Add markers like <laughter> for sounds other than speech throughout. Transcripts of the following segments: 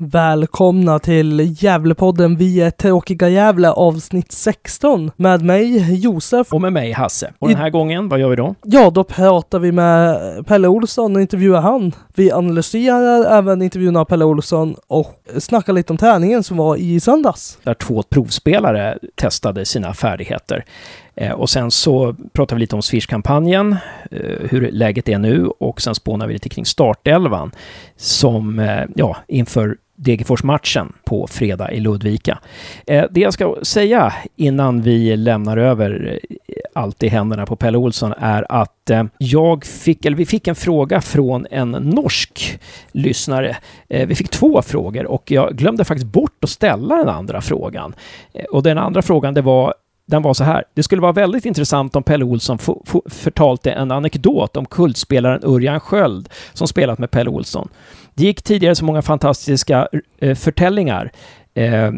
Välkomna till Gävlepodden Vi är tråkiga Gävle avsnitt 16 med mig Josef. Och med mig Hasse. Och den här gången, vad gör vi då? Ja, då pratar vi med Pelle Olsson och intervjuar han. Vi analyserar även intervjun av Pelle Olsson och snackar lite om träningen som var i söndags. Där två provspelare testade sina färdigheter. Eh, och sen så pratar vi lite om Swish-kampanjen, eh, hur läget är nu och sen spånar vi lite kring startelvan som, eh, ja, inför Degerfors-matchen på fredag i Ludvika. Det jag ska säga innan vi lämnar över allt i händerna på Pelle Olsson är att jag fick, eller vi fick en fråga från en norsk lyssnare. Vi fick två frågor och jag glömde faktiskt bort att ställa den andra frågan. Och den andra frågan det var den var så här. Det skulle vara väldigt intressant om Pelle Olsson förtalte en anekdot om kultspelaren Örjan Sköld som spelat med Pelle Olsson. Det gick tidigare så många fantastiska eh, förtällningar, eh,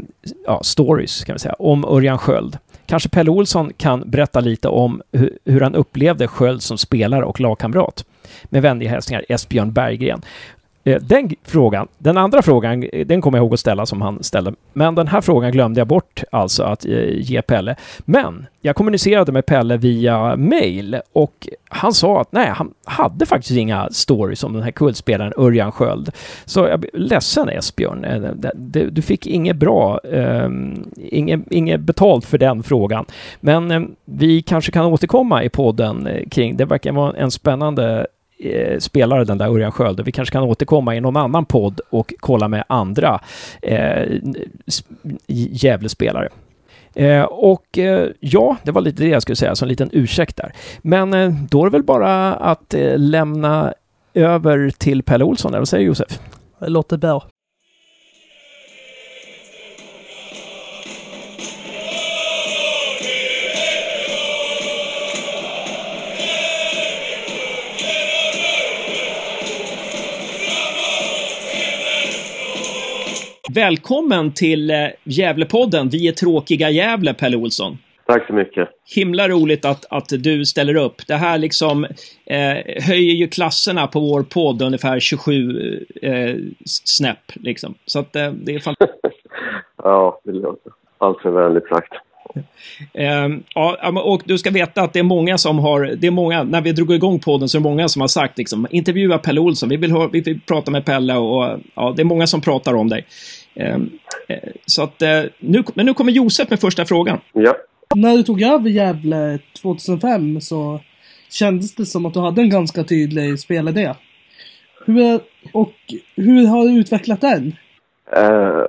ja, stories kan vi säga, om Örjan Sköld. Kanske Pelle Olsson kan berätta lite om hu hur han upplevde Sköld som spelare och lagkamrat. Med vänliga hälsningar Esbjörn Berggren. Eh, den frågan, den andra frågan, eh, den kommer jag ihåg att ställa som han ställde. Men den här frågan glömde jag bort alltså att eh, ge Pelle. Men jag kommunicerade med Pelle via mail och han sa att nej, han hade faktiskt inga stories om den här kultspelaren Örjan Sköld. Så jag är ledsen Esbjörn, du fick inget bra, um, inget, inget betalt för den frågan. Men um, vi kanske kan återkomma i podden kring, det verkar vara en spännande eh, spelare, den där Örjan Sköld. Vi kanske kan återkomma i någon annan podd och kolla med andra eh, Gävlespelare. Eh, och eh, ja, det var lite det jag skulle säga som en liten ursäkt där. Men eh, då är det väl bara att eh, lämna över till Pelle Olsson, eller vad säger Josef? Det låter bra. Välkommen till eh, Gävlepodden. Vi är tråkiga Gävle, Pelle Olsson. Tack så mycket. Himla roligt att, att du ställer upp. Det här liksom eh, höjer ju klasserna på vår podd ungefär 27 eh, snäpp. Liksom. Så att eh, det är fantastiskt. <laughs> ja, det låter allt för vänligt sagt. Um, ja, och du ska veta att det är många som har, det är många, när vi drog igång podden så är det många som har sagt liksom, intervjua Pelle Olsson, vi vill, vi vill prata med Pelle och ja, det är många som pratar om dig. Um, så att, uh, nu, men nu kommer Josef med första frågan. Ja. När du tog över Gävle 2005 så kändes det som att du hade en ganska tydlig spelidé. Hur, och hur har du utvecklat den? Uh,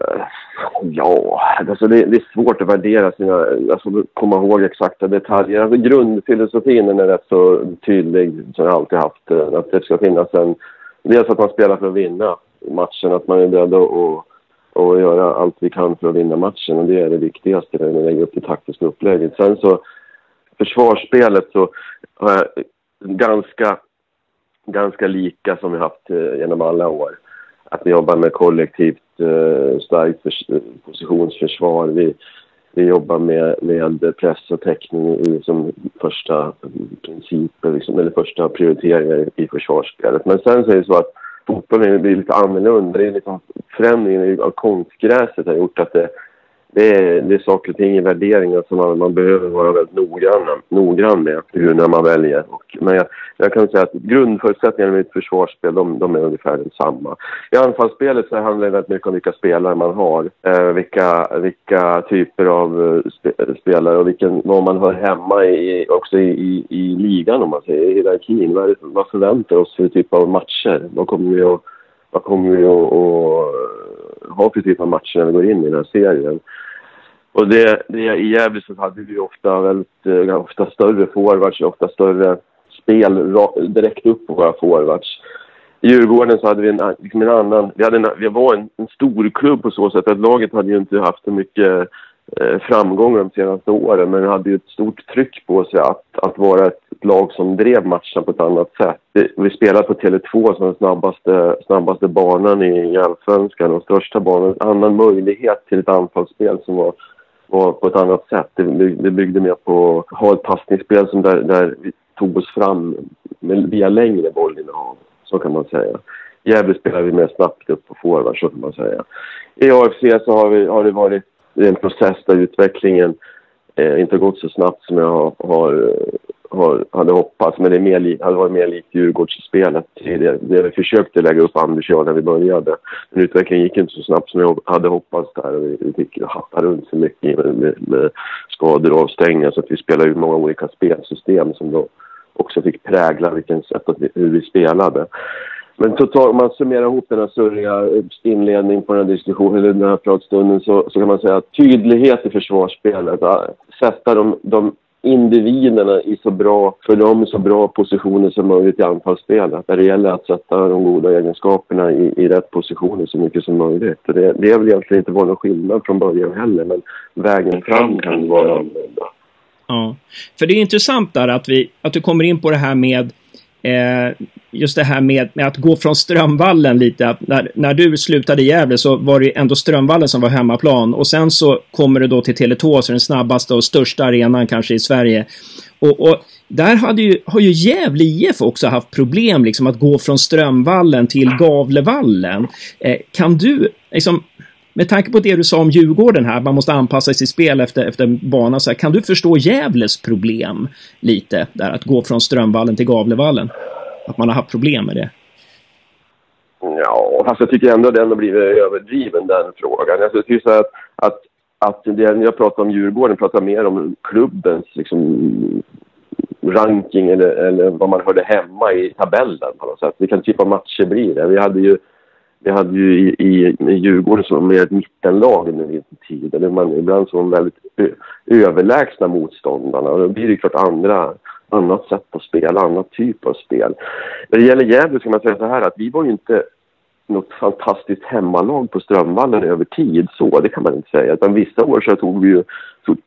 ja, alltså det, det, är svårt att värdera sina, alltså komma ihåg exakta detaljer. Alltså grundfilosofin är rätt så tydlig, som jag alltid haft. Eh, att det ska finnas en, dels att man spelar för att vinna matchen, att man är beredd att och, göra allt vi kan för att vinna matchen. Och det är det viktigaste när vi lägger upp det taktiska upplägget. Sen så, försvarsspelet så har jag ganska, ganska lika som vi haft eh, genom alla år. Att vi jobbar med kollektivt eh, starkt positionsförsvar. Vi, vi jobbar med, med press och täckning i, som första mm, principer, liksom, eller första prioriteringar i försvarsspelet. Men sen så är det så att fotbollen blir lite annorlunda. Det är liksom förändringen av konstgräset har gjort att det det är, det är saker och ting i värderingar som man, man behöver vara väldigt noggrann, noggrann med hur när man väljer. Och, men jag, jag kan säga att grundförutsättningarna i mitt försvarsspel de, de är ungefär samma. I anfallsspelet så handlar det väldigt mycket om vilka spelare man har. Eh, vilka, vilka typer av eh, spe, spelare och vilken, vad man hör hemma i, också i, i, i ligan om man säger, i hierarkin. Vad, vad förväntar oss för typ av matcher? Vad kommer vi att, vad kommer vi att, att ha för typ av matcher när vi går in i den här serien? Och det, det, i Gävle så hade vi ofta väldigt, eh, ofta större forwards, ofta större spel direkt upp på våra forwards. I Djurgården så hade vi en, liksom en annan, vi, hade en, vi var en, en stor klubb på så sätt att laget hade ju inte haft så mycket eh, framgångar de senaste åren men hade ju ett stort tryck på sig att, att vara ett, ett lag som drev matchen på ett annat sätt. Vi, vi spelade på Tele2 som den snabbaste, snabbaste banan i Allsvenskan och största banan. En annan möjlighet till ett anfallsspel som var på, på ett annat sätt. Det, det byggde mer på att ha ett passningsspel som där, där vi tog oss fram med, via längre bollinnehav. Så kan man säga. Gävle spelar vi mer snabbt upp på forward, så kan man säga. I AFC så har, vi, har det varit en process där utvecklingen eh, inte gått så snabbt som jag har, har, eh, har, hade hoppats. Men det är mer, hade varit mer likt Djurgårdsspelet tidigare. Det vi försökte lägga upp Andersson när vi började. Men utvecklingen gick inte så snabbt som jag hade hoppats där. Vi, vi fick hatta runt så mycket med, med, med skador och avstängningar så att vi spelade ut många olika spelsystem som då också fick prägla vilken sätt att, hur vi spelade. Men totalt, om man summerar ihop den här surriga inledningen på den här diskussionen, eller den här pratstunden, så, så kan man säga att tydlighet i försvarsspelet, att sätta de, de individerna i så bra, för dem så bra positioner som möjligt i anfallsspelet. Där det gäller att sätta de goda egenskaperna i, i rätt positioner så mycket som möjligt. Det, det är väl egentligen inte vara någon skillnad från början heller, men vägen fram kan vara annorlunda. Ja, för det är intressant där att, vi, att du kommer in på det här med Eh, just det här med, med, att gå från Strömvallen lite. När, när du slutade i Gävle så var det ändå Strömvallen som var hemmaplan och sen så kommer du då till Tele2, så den snabbaste och största arenan kanske i Sverige. Och, och där hade ju, har ju Gävle IF också haft problem liksom att gå från Strömvallen till Gavlevallen. Eh, kan du, liksom, med tanke på det du sa om Djurgården här, man måste anpassa sitt spel efter, efter bana, så här, kan du förstå Gävles problem lite, där att gå från Strömvallen till Gavlevallen? Att man har haft problem med det? Ja, fast jag tycker ändå att den har blivit överdriven, den frågan. Jag tycker så att, att, att det jag pratar om Djurgården pratar mer om klubbens liksom, ranking eller, eller vad man hörde hemma i tabellen på något sätt. Vilken typ av matcher blir det? Vi hade ju vi hade ju i, i, i Djurgården som mer ett mittenlag under en tid. Man, ibland som väldigt ö, överlägsna motståndarna. Och då blir det klart andra, annat sätt att spela, annat typ av spel. När det gäller Gävle ska man säga så här att vi var ju inte något fantastiskt hemmalag på Strömvallen över tid. Så, det kan man inte säga. Utan vissa år så tog vi ju... Tog,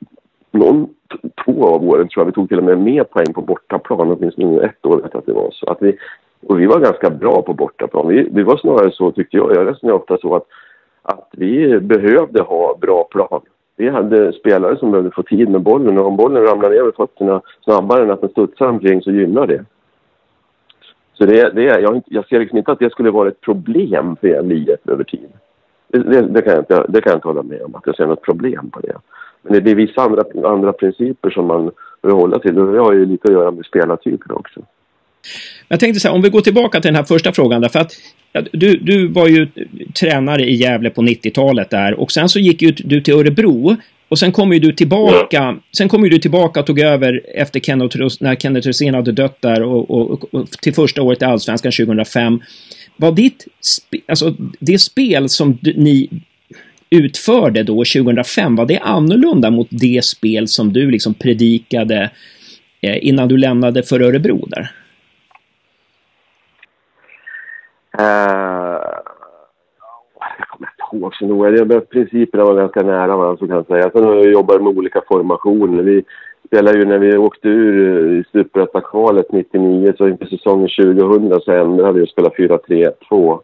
någon, två av åren tror jag vi tog till och med mer poäng på bortaplan. Åtminstone ett år vet jag att det var så. Att vi, och vi var ganska bra på bortaplan. Vi, vi var snarare så, tyckte jag, jag resonerade ofta så att, att vi behövde ha bra plan. Vi hade spelare som behövde få tid med bollen och om bollen ramlar ner med fötterna snabbare än att den studsar omkring så gynnar det. Så det, det, jag, jag ser liksom inte att det skulle vara ett problem för Gävle IF över tid. Det, det, det, kan jag inte, det kan jag inte hålla med om, att jag ser något problem på det. Men det är vissa andra, andra principer som man bör hålla till och det har ju lite att göra med spelartyper också. Jag tänkte så här, om vi går tillbaka till den här första frågan därför att du, du var ju tränare i Gävle på 90-talet där och sen så gick ju du till Örebro och sen kom ju du tillbaka, sen kom ju du tillbaka och tog över efter Kenneth, när Kenneth Rosén hade dött där och, och, och, till första året i Allsvenskan 2005. Var ditt, alltså det spel som du, ni utförde då 2005, var det annorlunda mot det spel som du liksom predikade eh, innan du lämnade för Örebro där? Eh, jag kommer inte ihåg så noga. Principerna var ganska nära varandra så kan jag säga. Sen har jag jobbat med olika formationer. Vi spelade ju när vi åkte ur eh, i superettakvalet 99 så inför säsongen 2000 så ändrade vi och spelade 4-3-2.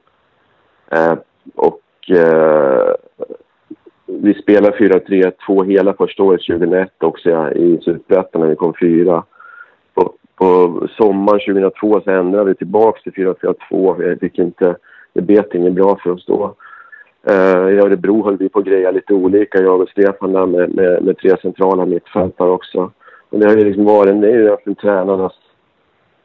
Eh, och eh, vi spelade 4-3-2 hela första året 2001 också ja, i Superettan när vi kom fyra på sommaren 2002 så ändrade vi tillbaka till 4-4-2. Fick inte, det bet inget bra för oss då. Uh, I Örebro höll vi på att greja lite olika, jag och Stefan där med, med, med tre centrala mittfältare också. Och det har ju liksom varit, det är ju egentligen tränarnas...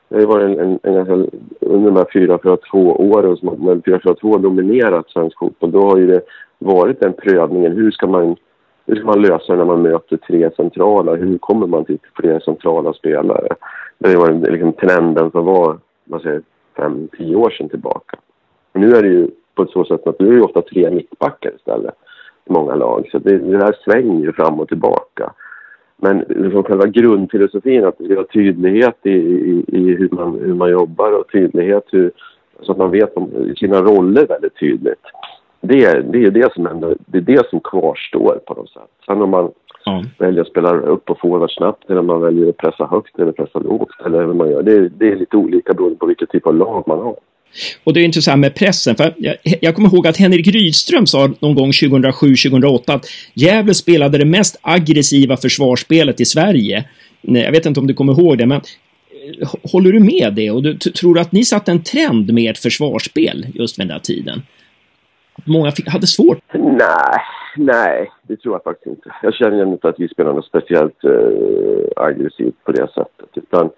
Det har ju varit en, en, en, en under de här 4-4-2 åren som 4-4-2 dominerat svensk fotboll, då har ju det varit den prövningen. Hur ska man hur ska man lösa det när man möter tre centrala? Hur kommer man till fler centrala spelare? Det var liksom trenden som var, man säger, fem, tio år sedan tillbaka. Men nu är det ju på ett så sätt att nu är det ofta tre mittbackar istället i många lag. Så det, det här svänger ju fram och tillbaka. Men liksom själva grundfilosofin att det ska vara tydlighet i, i, i, hur, man, hur man jobbar och tydlighet hur, så att man vet om sina roller väldigt tydligt. Det, det är det som ändå, det är det som kvarstår på något sätt. Sen om man ja. väljer att spela upp och forward snabbt eller om man väljer att pressa högt eller pressa lågt eller hur man gör. Det, det är lite olika beroende på vilket typ av lag man har. Och det är intressant med pressen, för jag, jag kommer ihåg att Henrik Rydström sa någon gång 2007-2008 att Gävle spelade det mest aggressiva försvarsspelet i Sverige. Jag vet inte om du kommer ihåg det, men håller du med det? Och du, tror du att ni satte en trend med ert försvarsspel just vid den där tiden? Många fick, hade svårt? Nej, nej, det tror jag faktiskt inte. Jag känner inte att vi spelar något speciellt eh, aggressivt på det sättet. Utan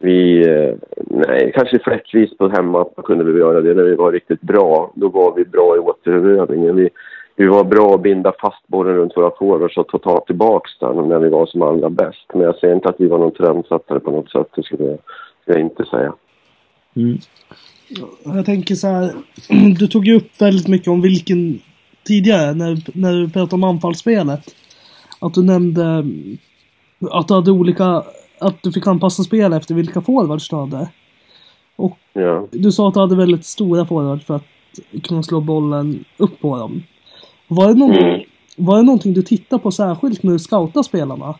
vi, eh, nej, kanske fläckvis på hemma kunde vi göra det när vi var riktigt bra. Då var vi bra i återövningen. Vi, vi var bra att binda fast bollen runt våra forwards och ta tillbaka den när vi var som allra bäst. Men jag säger inte att vi var någon trendsättare på något sätt. Det skulle jag, skulle jag inte säga. Mm. Jag tänker så här. <clears throat> Du tog ju upp väldigt mycket om vilken tidigare när, när du pratade om anfallsspelet. Att du nämnde att du hade olika att du fick anpassa spel efter vilka forwards du hade. Och ja. du sa att du hade väldigt stora forwards för att kunna slå bollen upp på dem. Var det, någon, mm. var det någonting du tittade på särskilt när du scoutade spelarna?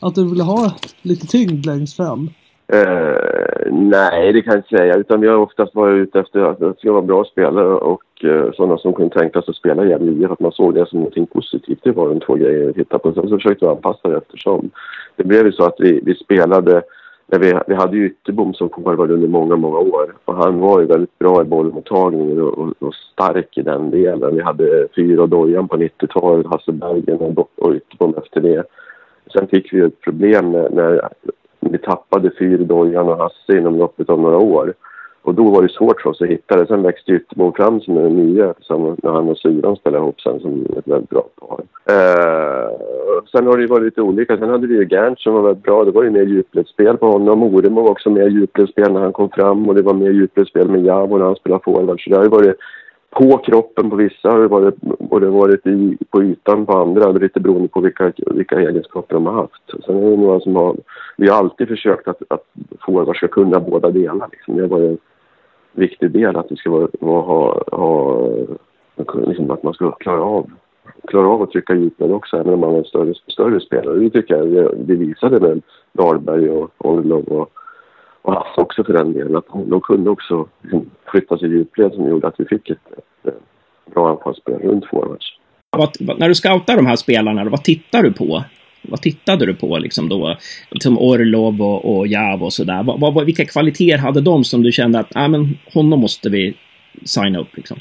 Att du ville ha lite tyngd längst fram? Uh, nej, det kan jag inte säga. Utan vi har oftast varit ute efter att det ska vara bra spelare och uh, sådana som kunde tänka sig att spela i Gävle Att man såg det som något positivt. Det var de två grejer vi tittade på. Sen så försökte vi anpassa det eftersom. Det blev ju så att vi, vi spelade när vi, vi hade ju Ytterbom som forward under många, många år. Och han var ju väldigt bra i bollmottagningen och, och, och, stark i den delen. Vi hade Fyra och Dojan på 90-talet, Hasse Bergen och, och Ytterbom efter det. Sen fick vi ett problem när, när vi tappade Fyr, Dojan och Hasse inom loppet av några år. Och då var det svårt för oss att hitta det. Sen växte Ytterbo fram som den nya tillsammans när han och Syran spelade ihop sen som ett väldigt bra par. Eh, sen har det varit lite olika. Sen hade vi ju Gernt som var väldigt bra. Det var ju mer djupledsspel på honom. Oremo var också mer djupledsspel när han kom fram och det var mer djupledsspel med Javo när han spelade forward. Så det har ju varit på kroppen på vissa har det varit, och det har varit i, på ytan på andra. Lite beroende på vilka, vilka egenskaper de har haft. Sen är det några som har... Vi har alltid försökt att, att forward ska kunna båda delar. Liksom. Det har varit en viktig del att vi ska vara, ha, ha liksom att man ska klara av klara av att trycka djupare också även om man är en större, större spelare. Det tycker jag det, det visade med Dahlberg och Orlov och och Hasse också för den delen. Att de kunde också flytta sig djupled som gjorde att vi fick ett, ett, bra anfallsspel runt forwards. När du scoutar de här spelarna, vad tittar du på? Vad tittade du på liksom då? Liksom Orlov och, och Jav och sådär. Vad, vad, vilka kvaliteter hade de som du kände att ah, men, honom måste vi signa upp? Liksom?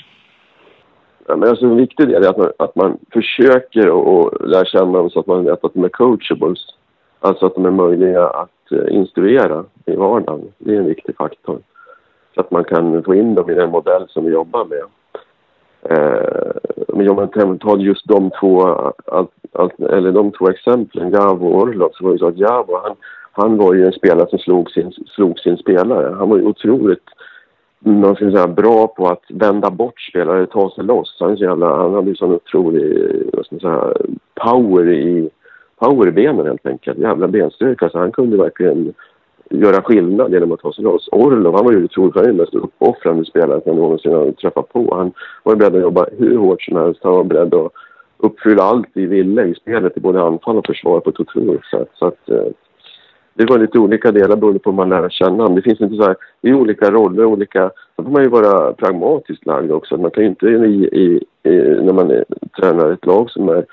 Ja, men alltså, en viktig del är att man, att man försöker och lära känna dem så att man vet att de är coachables. Alltså att de är möjliga att att eh, instruera i vardagen. Det är en viktig faktor. Så att man kan få in dem i den modell som vi jobbar med. Eh, men om man tar just de två, all, all, eller de två exemplen, Javo och Orlov, så var det så att Javo, han, han var ju en spelare som slog sin, slog sin spelare. Han var ju otroligt man ska säga, bra på att vända bort spelare, ta sig loss. Han, jävla, han hade ju sån otrolig vad ska man säga, power i, power i benen helt enkelt. Jävla benstyrka. Så han kunde verkligen göra skillnad genom att ta sig loss. Orlov, han var ju troligen den mest uppoffrande spelaren jag någonsin har träffat på. Han var beredd att jobba hur hårt som helst. Han var beredd att uppfylla allt vi ville i spelet i både anfall och försvar på ett otroligt sätt. Så att, eh, det var lite olika delar beroende på hur man lär känna honom. Det finns inte så här, det är olika roller, olika... Då får man ju vara pragmatiskt lagd också. Man kan ju inte i, i, i när man är, tränar ett lag som är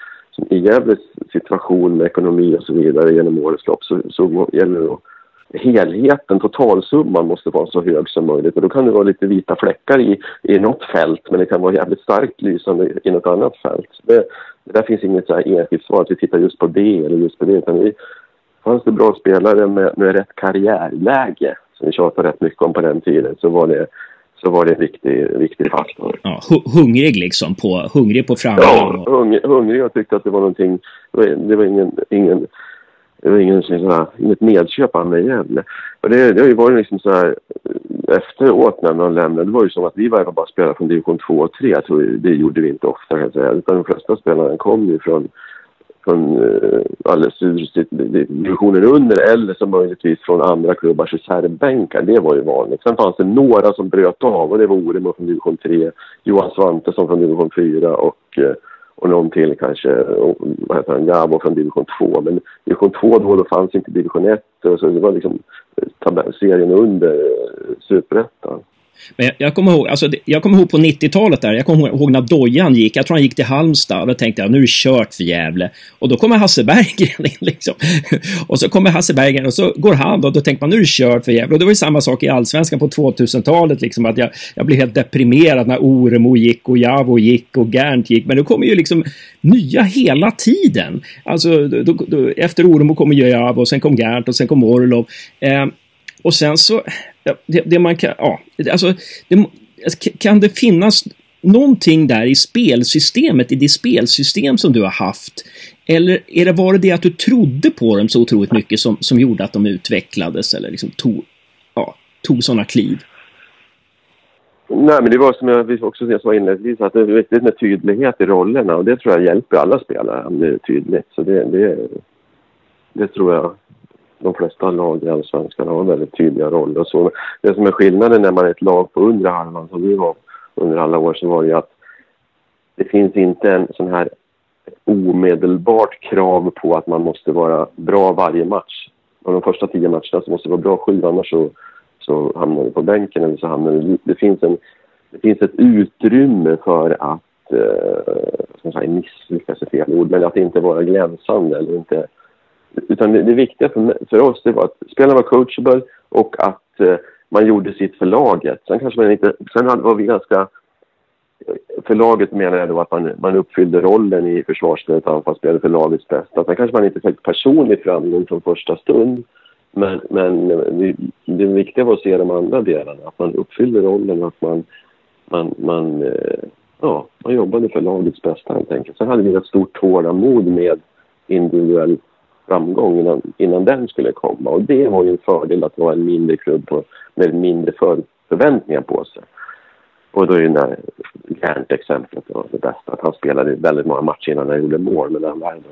i Gävles situation med ekonomi och så vidare genom årets lopp så, så gäller det att helheten, totalsumman måste vara så hög som möjligt. Och då kan det vara lite vita fläckar i, i något fält men det kan vara jävligt starkt lysande i något annat fält. Det, det där finns inget så här enskilt svar att vi tittar just på det eller just på det. Utan vi, fanns det bra spelare med, med rätt karriärläge som vi tjatade rätt mycket om på den tiden så var det så var det en viktig, viktig faktor. Ja, hungrig liksom, på, hungrig på framgång? Ja, hung, hungrig och tyckte att det var någonting, det var, ingen, ingen det var ingen, sådär, inget nedköp av mig igen. Och det, det har ju varit liksom så här, efteråt när man lämnade, det var ju som att vi var bara spelare från division 2 och 3. Jag tror det gjorde vi inte ofta kan jag säga. Utan de flesta spelarna kom ju från från eh, alldeles divisionen under eller som möjligtvis från andra klubbars reservbänkar. Det var ju vanligt. Sen fanns det några som bröt av och det var Oremo från division 3, Johan Svantesson från division 4 och, eh, och någon till kanske, vad heter han, Jabo från division 2. Men division 2 då, då fanns inte division 1 så det var liksom serien under eh, superettan. Men jag, jag kommer ihåg, alltså, jag kommer ihåg på 90-talet där, jag kommer ihåg när Dojan gick, jag tror han gick till Halmstad och då tänkte jag nu är det kört för Gävle. Och då kommer Hasse Berggren in <laughs> liksom. och så kommer Hasse Berggren och så går han och då tänker man nu är det kört för Gävle. Och det var ju samma sak i Allsvenskan på 2000-talet liksom att jag, jag blev helt deprimerad när Oremo gick och Javo gick och Gerndt gick. Men det kommer ju liksom nya hela tiden. Alltså då, då, efter Oremo kommer Javo och sen kom Gerndt och sen kom Orlov. Eh, och sen så, det, det, man kan, ja, alltså, det, alltså, kan det finnas någonting där i spelsystemet, i det spelsystem som du har haft? Eller är det, var det det att du trodde på dem så otroligt mycket som, som gjorde att de utvecklades eller liksom tog, ja, tog sådana kliv? Nej, men det var som jag också sa inledningsvis, att det är viktigt med tydlighet i rollerna och det tror jag hjälper alla spelare om det är tydligt. Så det, det, det tror jag de flesta lag i Allsvenskan har väldigt tydliga roller. Så det som är skillnaden när man är ett lag på undre halvan, som vi var under alla år, så var det ju att det finns inte en sån här omedelbart krav på att man måste vara bra varje match. Och de första tio matcherna så måste det vara bra sju, annars så, så hamnar du på bänken eller så hamnar du... Det finns, en, det finns ett utrymme för att, eh, misslyckas är fel ord, men att inte vara glänsande eller inte utan det, det viktiga för, för oss det var att spelarna var coachable och att eh, man gjorde sitt för laget. Sen kanske man inte... Sen var vi ganska... För laget menar jag då att man, man uppfyllde rollen i försvarsspelet och anfallsspelet för lagets bästa. Sen kanske man inte fick personlig framgång från första stund. Men, men det, det viktiga var att se de andra delarna. Att man uppfyllde rollen och att man, man, man, eh, ja, man jobbade för lagets bästa helt enkelt. Sen hade vi ett stort tålamod med individuell framgång innan, innan den skulle komma. Och det var ju en fördel att vara en mindre klubb på, med mindre för, förväntningar på sig. Och då är ju det där Gerndt-exemplet det bästa. Att han spelade väldigt många matcher innan han gjorde mål. Men när han väl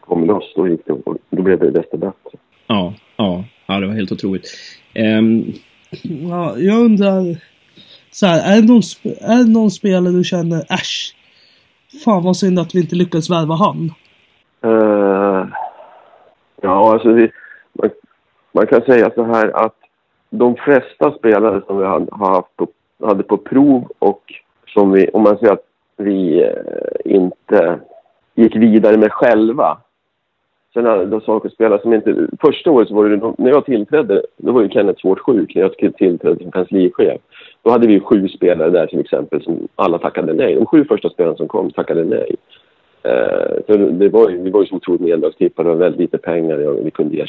kom loss, då, gick det, då blev det desto bättre. Ja, ja, ja det var helt otroligt. Um... Ja, jag undrar, så här, är, det någon, är det någon spelare du känner, äsch, fan vad synd att vi inte lyckades värva han? Uh, Ja, alltså vi, man, man, kan säga så här att de flesta spelare som vi hade, haft på, hade på prov och som vi, om man säger att vi eh, inte gick vidare med själva. Sen hade de saker spelare som inte... Första året så var det, när jag tillträdde, då var ju Kenneth svårt sjuk när jag tillträdde som kanslichef. Då hade vi sju spelare där till exempel som alla tackade nej. De sju första spelarna som kom tackade nej. Eh, för det var, vi var ju så otroligt nedlagstippade och väldigt lite pengar ja, vi kunde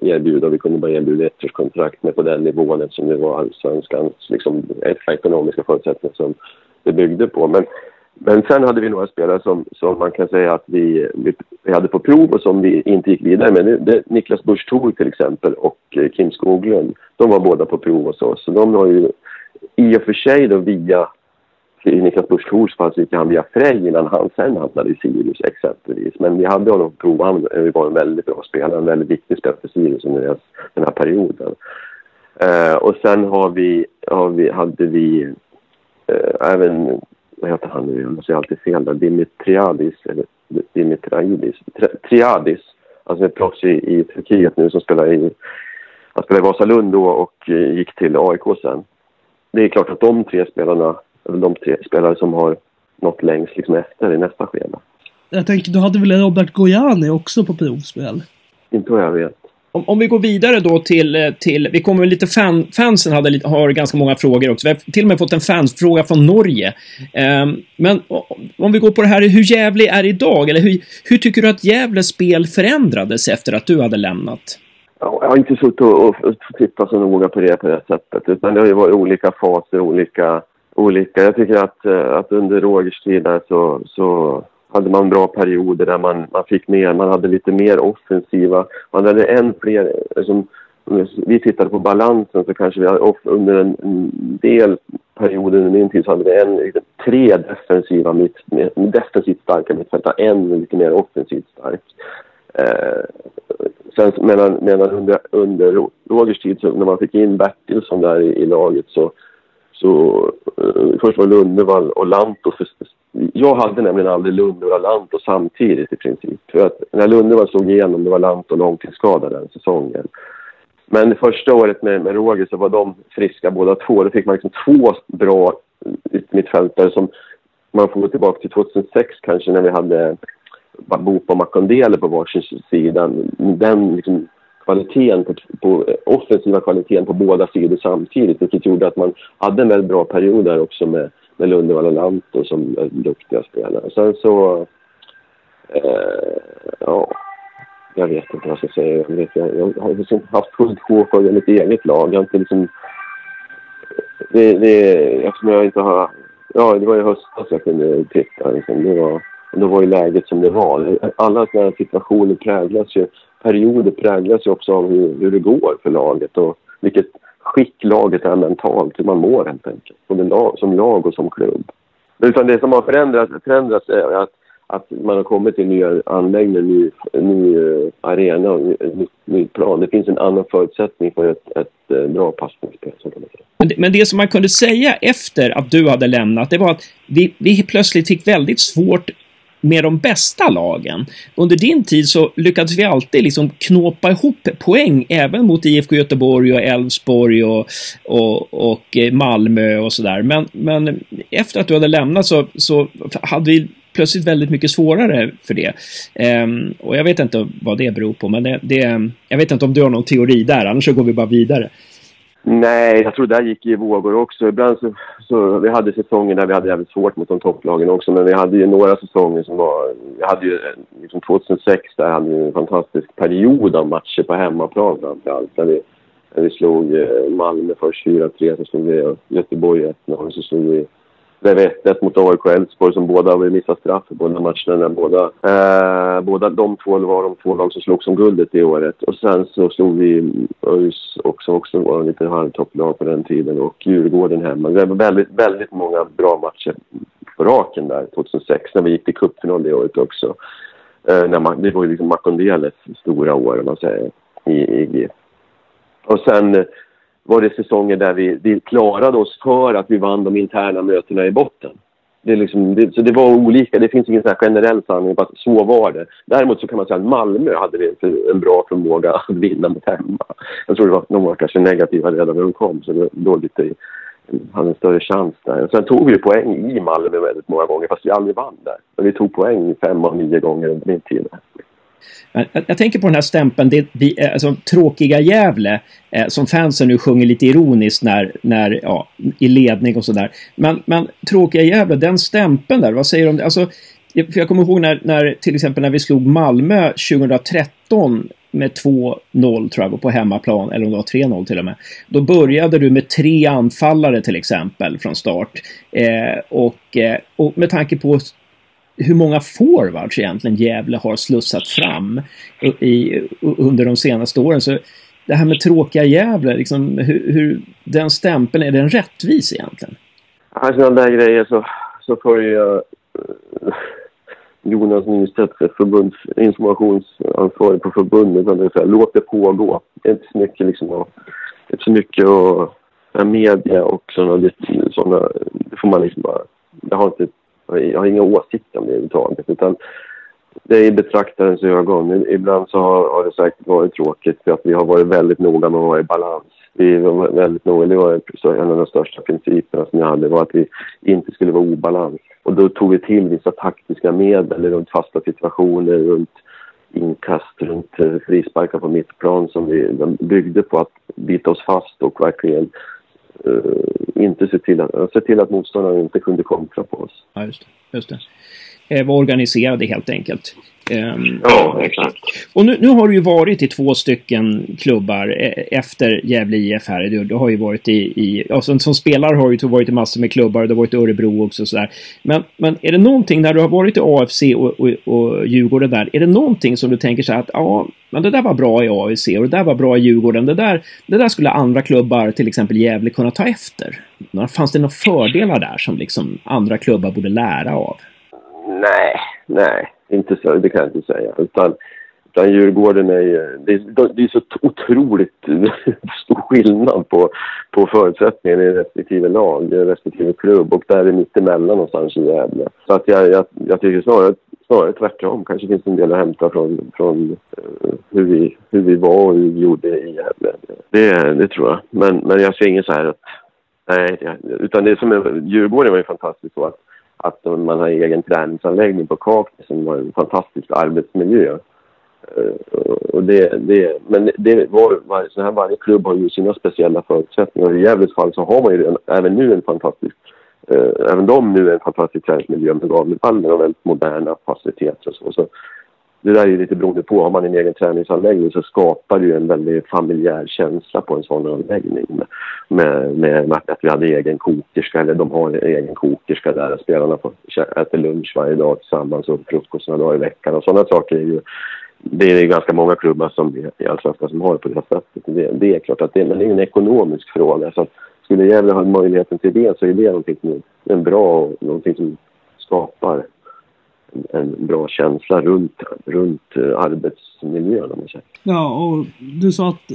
erbjuda. Vi kunde bara erbjuda ettårskontrakt med på den nivån eftersom det var allsvenskans liksom, ekonomiska förutsättningar som det byggde på. Men, men sen hade vi några spelare som, som man kan säga att vi, vi, vi hade på prov och som vi inte gick vidare med. Det, det, Niklas Busch till exempel och eh, Kim Skoglund, de var båda på prov hos oss. Så de har ju i och för sig då via i Niklas Busch Thors fall så gick han via Frej innan han sen hamnade i Sirius exempelvis. Men vi hade honom på. Han var en väldigt bra spelare, en väldigt viktig spelare för Sirius under den här perioden. Eh, och sen har vi, har vi, hade vi eh, även, vad heter han nu, jag säger alltid fel där, Dimitriadis, eller Dimitriadis, Triadis, alltså en proffs i, i Turkiet nu som spelar i, han spelade i Vasalund då och eh, gick till AIK sen. Det är klart att de tre spelarna de tre spelare som har nått längst liksom efter i nästa skede. Jag tänker, du hade väl Robert Gojani också på provspel? Inte vad jag vet. Om, om, vi går vidare då till, eh, till vi kommer lite fan, fansen hade, har ganska många frågor också. Vi har till och med fått en fansfråga från Norge. Um, men om vi går på det här hur Gävle är idag, eller hur, hur tycker du att Gävles spel förändrades efter att du hade lämnat? Ja, jag har inte suttit och, och, och tittat så noga på det på det sättet, utan det har ju varit olika faser, olika olika. Jag tycker att, eh, att under Rogers tid där så, så hade man bra perioder där man, man fick mer, man hade lite mer offensiva. Man hade än fler, eh, om vi tittade på balansen så kanske vi hade off, under en, en del perioder under min tid så hade vi en, tre defensiva mitt, defensivt starka mittfältare, en lite mer offensivt stark. Eh, sen medan, medan under, under Rogers tid så när man fick in Bertilsson där i, i laget så så eh, först var Lundevall och Lantto. Jag hade nämligen aldrig Lundevall och Lantto samtidigt i princip. För att när Lundevall slog igenom, det var Lantto långtidsskadad den säsongen. Men det första året med, med Roger så var de friska båda två. Då fick man liksom två bra mittfältare som man får gå tillbaka till 2006 kanske när vi hade Bopa och Makondele på varsin sida. Den liksom, kvaliteten på, på, offensiva kvaliteten på båda sidor samtidigt vilket gjorde att man hade en väldigt bra period där också med, med Lundevall och Lantto som är duktiga spelare. Sen så... Eh, ja, jag vet inte vad jag ska säga. Jag, vet, jag, jag har liksom haft fullt sjå för mitt eget lag. Jag har inte liksom... Det, det, eftersom jag inte har... Ja, det var i höstas jag kunde titta. Liksom. Det var, då var ju läget som det var. Alla sådana här situationer präglas ju... Perioder präglas ju också av hur, hur det går för laget och vilket skick laget är mentalt, hur man mår helt enkelt. Som lag, som lag och som klubb. Utan det som har förändrats, förändrats är att att man har kommit till nya anläggningar, ny, ny eh, arena och ny, ny, plan. Det finns en annan förutsättning för ett, ett eh, bra passningsspel. Men det, men det som man kunde säga efter att du hade lämnat, det var att vi, vi plötsligt fick väldigt svårt med de bästa lagen. Under din tid så lyckades vi alltid liksom knåpa ihop poäng även mot IFK Göteborg och Elfsborg och, och, och eh, Malmö och sådär. Men, men efter att du hade lämnat så, så hade vi plötsligt väldigt mycket svårare för det. Um, och jag vet inte vad det beror på, men det, det, jag vet inte om du har någon teori där, annars så går vi bara vidare. Nej, jag tror det där gick i vågor också. Ibland så, så, vi hade säsonger där vi hade jävligt svårt mot de topplagen också, men vi hade ju några säsonger som var... Vi hade ju liksom 2006 där hade vi en fantastisk period av matcher på hemmaplan framförallt. Där vi, där vi slog eh, Malmö först 4-3, så slog vi Göteborg 1-0, så slog vi blev 1-1 mot AIK och Elfsborg som båda har missat straff i båda matcherna. Båda, eh, båda de två var de två lag som slogs om guldet det året. Och sen så slog vi ÖIS också, också var en liten halvtopplag på den tiden och Djurgården hemma. Det var väldigt, väldigt många bra matcher på raken där 2006 när vi gick till cupfinal det året också. Eh, när man, det var ju liksom Makondeles stora år, om man säger, i, i Och sen var det säsonger där vi, vi klarade oss för att vi vann de interna mötena i botten. Det, liksom, det, så det var olika. Det finns ingen så generell sanning på att så var det. Däremot så kan man säga att Malmö hade en bra förmåga att vinna mot hemma. Jag tror det var, de var kanske negativa redan när de kom, så det låg lite hade en större chans där. Sen tog vi poäng i Malmö väldigt många gånger, fast vi aldrig vann där. Men vi tog poäng fem av nio gånger under min tid. Jag, jag, tänker på den här stämpeln, det, vi, eh, alltså, tråkiga Gävle, eh, som fansen nu sjunger lite ironiskt när, när ja, i ledning och sådär. Men, men tråkiga Gävle, den stämpeln där, vad säger du om det? Alltså, för jag kommer ihåg när, när, till exempel när vi slog Malmö 2013 med 2-0 tror jag på hemmaplan, eller om det var 3-0 till och med. Då började du med tre anfallare till exempel från start. Eh, och, eh, och med tanke på hur många forwards egentligen Gävle har slussat fram i, under de senaste åren. Så det här med tråkiga Gävle, liksom, hur, hur den stämpeln, är den rättvis egentligen? Alltså, ja, sådana där grejer så, så följer jag eh, Jonas Nystedt, eh, förbunds informationsansvarig på förbundet. Han säger, låt det pågå. Det är inte så mycket liksom, och, inte så mycket och, media och sådana, sådana, det får man liksom bara, det har inte jag har inga åsikter om det överhuvudtaget. Utan det är i betraktarens ögon. Ibland så har, har, det säkert varit tråkigt för att vi har varit väldigt noga med att vara i balans. Vi var väldigt noga. Det var en av de största principerna som jag hade var att vi inte skulle vara obalans. Och då tog vi till vissa taktiska medel runt fasta situationer, runt inkast, runt eh, frisparkar på mittplan som vi byggde på att bita oss fast och verkligen Eh, inte se till, att, eh, se till att motståndaren inte kunde kontra på oss. Ja, just det. Just det. Eh, var organiserade helt enkelt. Um, ja, exakt. Och nu, nu, har du ju varit i två stycken klubbar eh, efter Gävle IF här. Du, du har ju varit i, i ja, som, som spelare har du varit i massor med klubbar. Du har varit i Örebro också och sådär. Men, men är det någonting när du har varit i AFC och, och, och Djurgården där. Är det någonting som du tänker så här att ja, men det där var bra i AFC och det där var bra i Djurgården. Det där, det där skulle andra klubbar, till exempel Gävle, kunna ta efter. Fanns det några fördelar där som liksom andra klubbar borde lära av? Nej, nej, inte så, det kan jag inte säga. Utan, utan Djurgården är det, det är så otroligt <laughs> stor skillnad på, på förutsättningarna i respektive lag, respektive klubb och där är mittemellan någonstans i Gävle. Så att jag, jag, jag tycker snarare snarare tvärtom. Kanske finns en del att hämta från, från eh, hur, vi, hur vi var och hur vi gjorde i Gävle. Det, det tror jag. Men, men jag ser inget så här att... Nej, utan det som är, Djurgården var ju fantastiskt så att, att man har egen träningsanläggning på Kaknäs som var en fantastisk arbetsmiljö. Eh, och det, det, men det var, var, så här, varje klubb har ju sina speciella förutsättningar. I Gävles fall så har man ju även nu en fantastisk eh, även de nu en fantastisk träningsmiljö med Gavlevallen och väldigt moderna faciliteter och så. så. Det där är ju lite beroende på. Har man en egen träningsanläggning så skapar det ju en väldigt familjär känsla på en sån anläggning. Med, med, med att vi hade egen kokerska, eller de har en egen kokerska där spelarna får äta lunch varje dag tillsammans och frukost några dagar i veckan. Och sådana saker är ju det är ganska många klubbar som i Allsvenskan som har det på det sättet. Det, det är klart att det, men det är en ekonomisk fråga. Så skulle Gävle ha möjligheten till det så är det någonting som är bra och någonting som skapar en, bra känsla runt, runt uh, arbetsmiljön om man säger. Ja, och du sa att,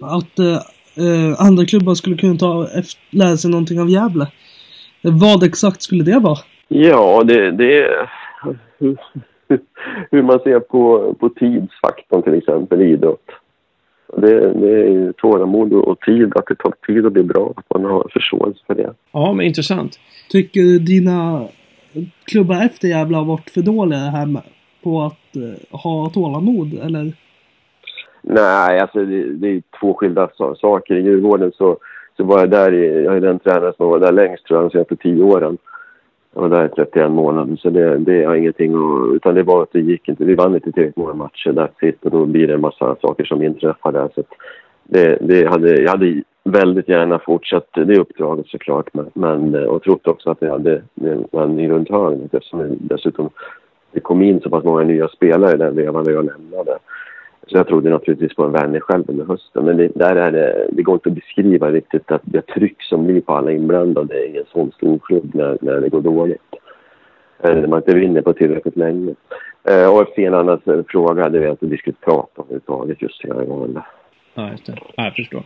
att uh, andra klubbar skulle kunna ta lära sig någonting av Gävle. Vad exakt skulle det vara? Ja, det, det är <laughs> hur man ser på, på tidsfaktorn till exempel i idrott. Det, det är tålamod och tid, att det tar tid att bli bra. Att man har förståelse för det. Ja, men intressant. Tycker dina klubbar efter Gävle har varit för dåliga här med, på att eh, ha tålamod, eller? Nej, alltså det, det är två skilda saker. I Djurgården så, så var jag där, i, jag är den tränare som var där längst tror jag, de senaste tio åren. Jag var där i 31 månader, så det, det har ingenting att... Utan det var att det gick inte. Vi vann inte tillräckligt många matcher där sist och då blir det en massa saker som inträffar där. Så det, det hade, jag hade väldigt gärna fortsatt det uppdraget såklart. Men, men, eh, och trott också att det hade en ny runt hörnet eftersom det dessutom det kom in så pass många nya spelare den vevan när jag lämnade. Så jag trodde naturligtvis på en Werner själv under hösten. Men det, där är det, det går inte att beskriva riktigt att det tryck som blir på alla inblandade i en sån stor klubb när, när det går dåligt. Eller när man inte vinner på tillräckligt länge. Eh, och en annan fråga hade vi inte diskuterat prata om överhuvudtaget just den här gången. Ja, just det. Ja, jag förstår.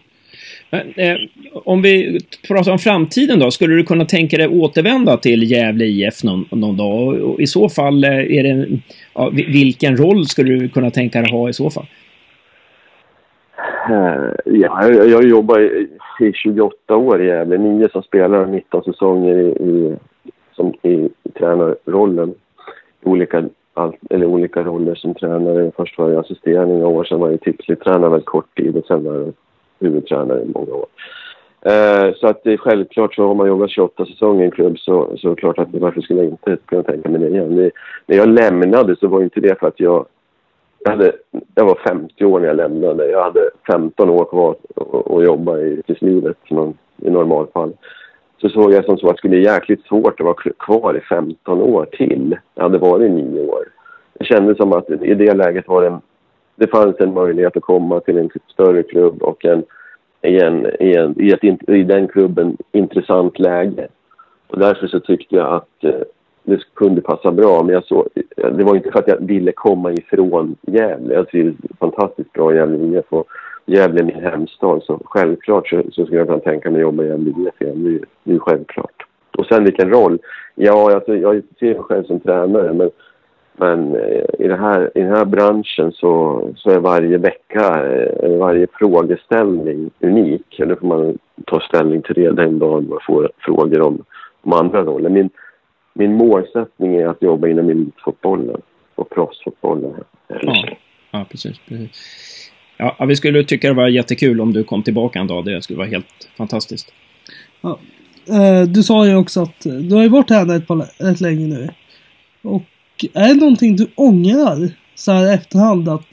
Men, eh, om vi pratar om framtiden då, skulle du kunna tänka dig återvända till Gävle IF någon, någon dag? Och I så fall, eh, är det, ja, vilken roll skulle du kunna tänka dig ha i så fall? Eh, ja, jag, jag jobbar i, 28 år i Gävle, nio som spelare, och 19 säsonger i, i, som, i, tränarrollen. Olika, all, eller olika roller som tränare. Först var jag assisterande några år, sen var jag tipslittränare väldigt kort tid och sen var jag huvudtränare i många år. Eh, så att det är självklart så har man jobbat 28 säsonger i en klubb så, så klart att varför skulle jag inte kunna tänka mig det igen. Det, när jag lämnade så var inte det för att jag jag, hade, jag var 50 år när jag lämnade. Jag hade 15 år kvar att jobba i yrkeslivet i normalfall. Så såg jag som så att det skulle bli jäkligt svårt att vara kvar i 15 år till. Jag hade varit i nio år. Det kändes som att i det läget var det det fanns en möjlighet att komma till en större klubb och en, i, en, i, en, i, ett, i den klubben intressant läge. Och därför så tyckte jag att eh, det kunde passa bra. Men jag såg, det var inte för att jag ville komma ifrån Gävle. Jag trivdes fantastiskt bra i Gävle IF och Gävle är min hemstad. Så självklart så, så skulle jag kunna tänka mig att jobba i Gävle IF igen. Det är ju självklart. Och sen vilken roll? Ja, alltså, jag ser mig själv som tränare men men eh, i, det här, i den här branschen så, så är varje vecka, eh, varje frågeställning unik. Eller får man ta ställning till det den dagen man får frågor om, om andra roller. Min, min målsättning är att jobba inom elitfotbollen och proffsfotbollen. Ja, ja precis. precis. Ja, vi skulle tycka det var jättekul om du kom tillbaka en dag. Det skulle vara helt fantastiskt. Ja. Eh, du sa ju också att du har ju varit här ett, ett länge nu. Och är det någonting du ångrar så här i efterhand att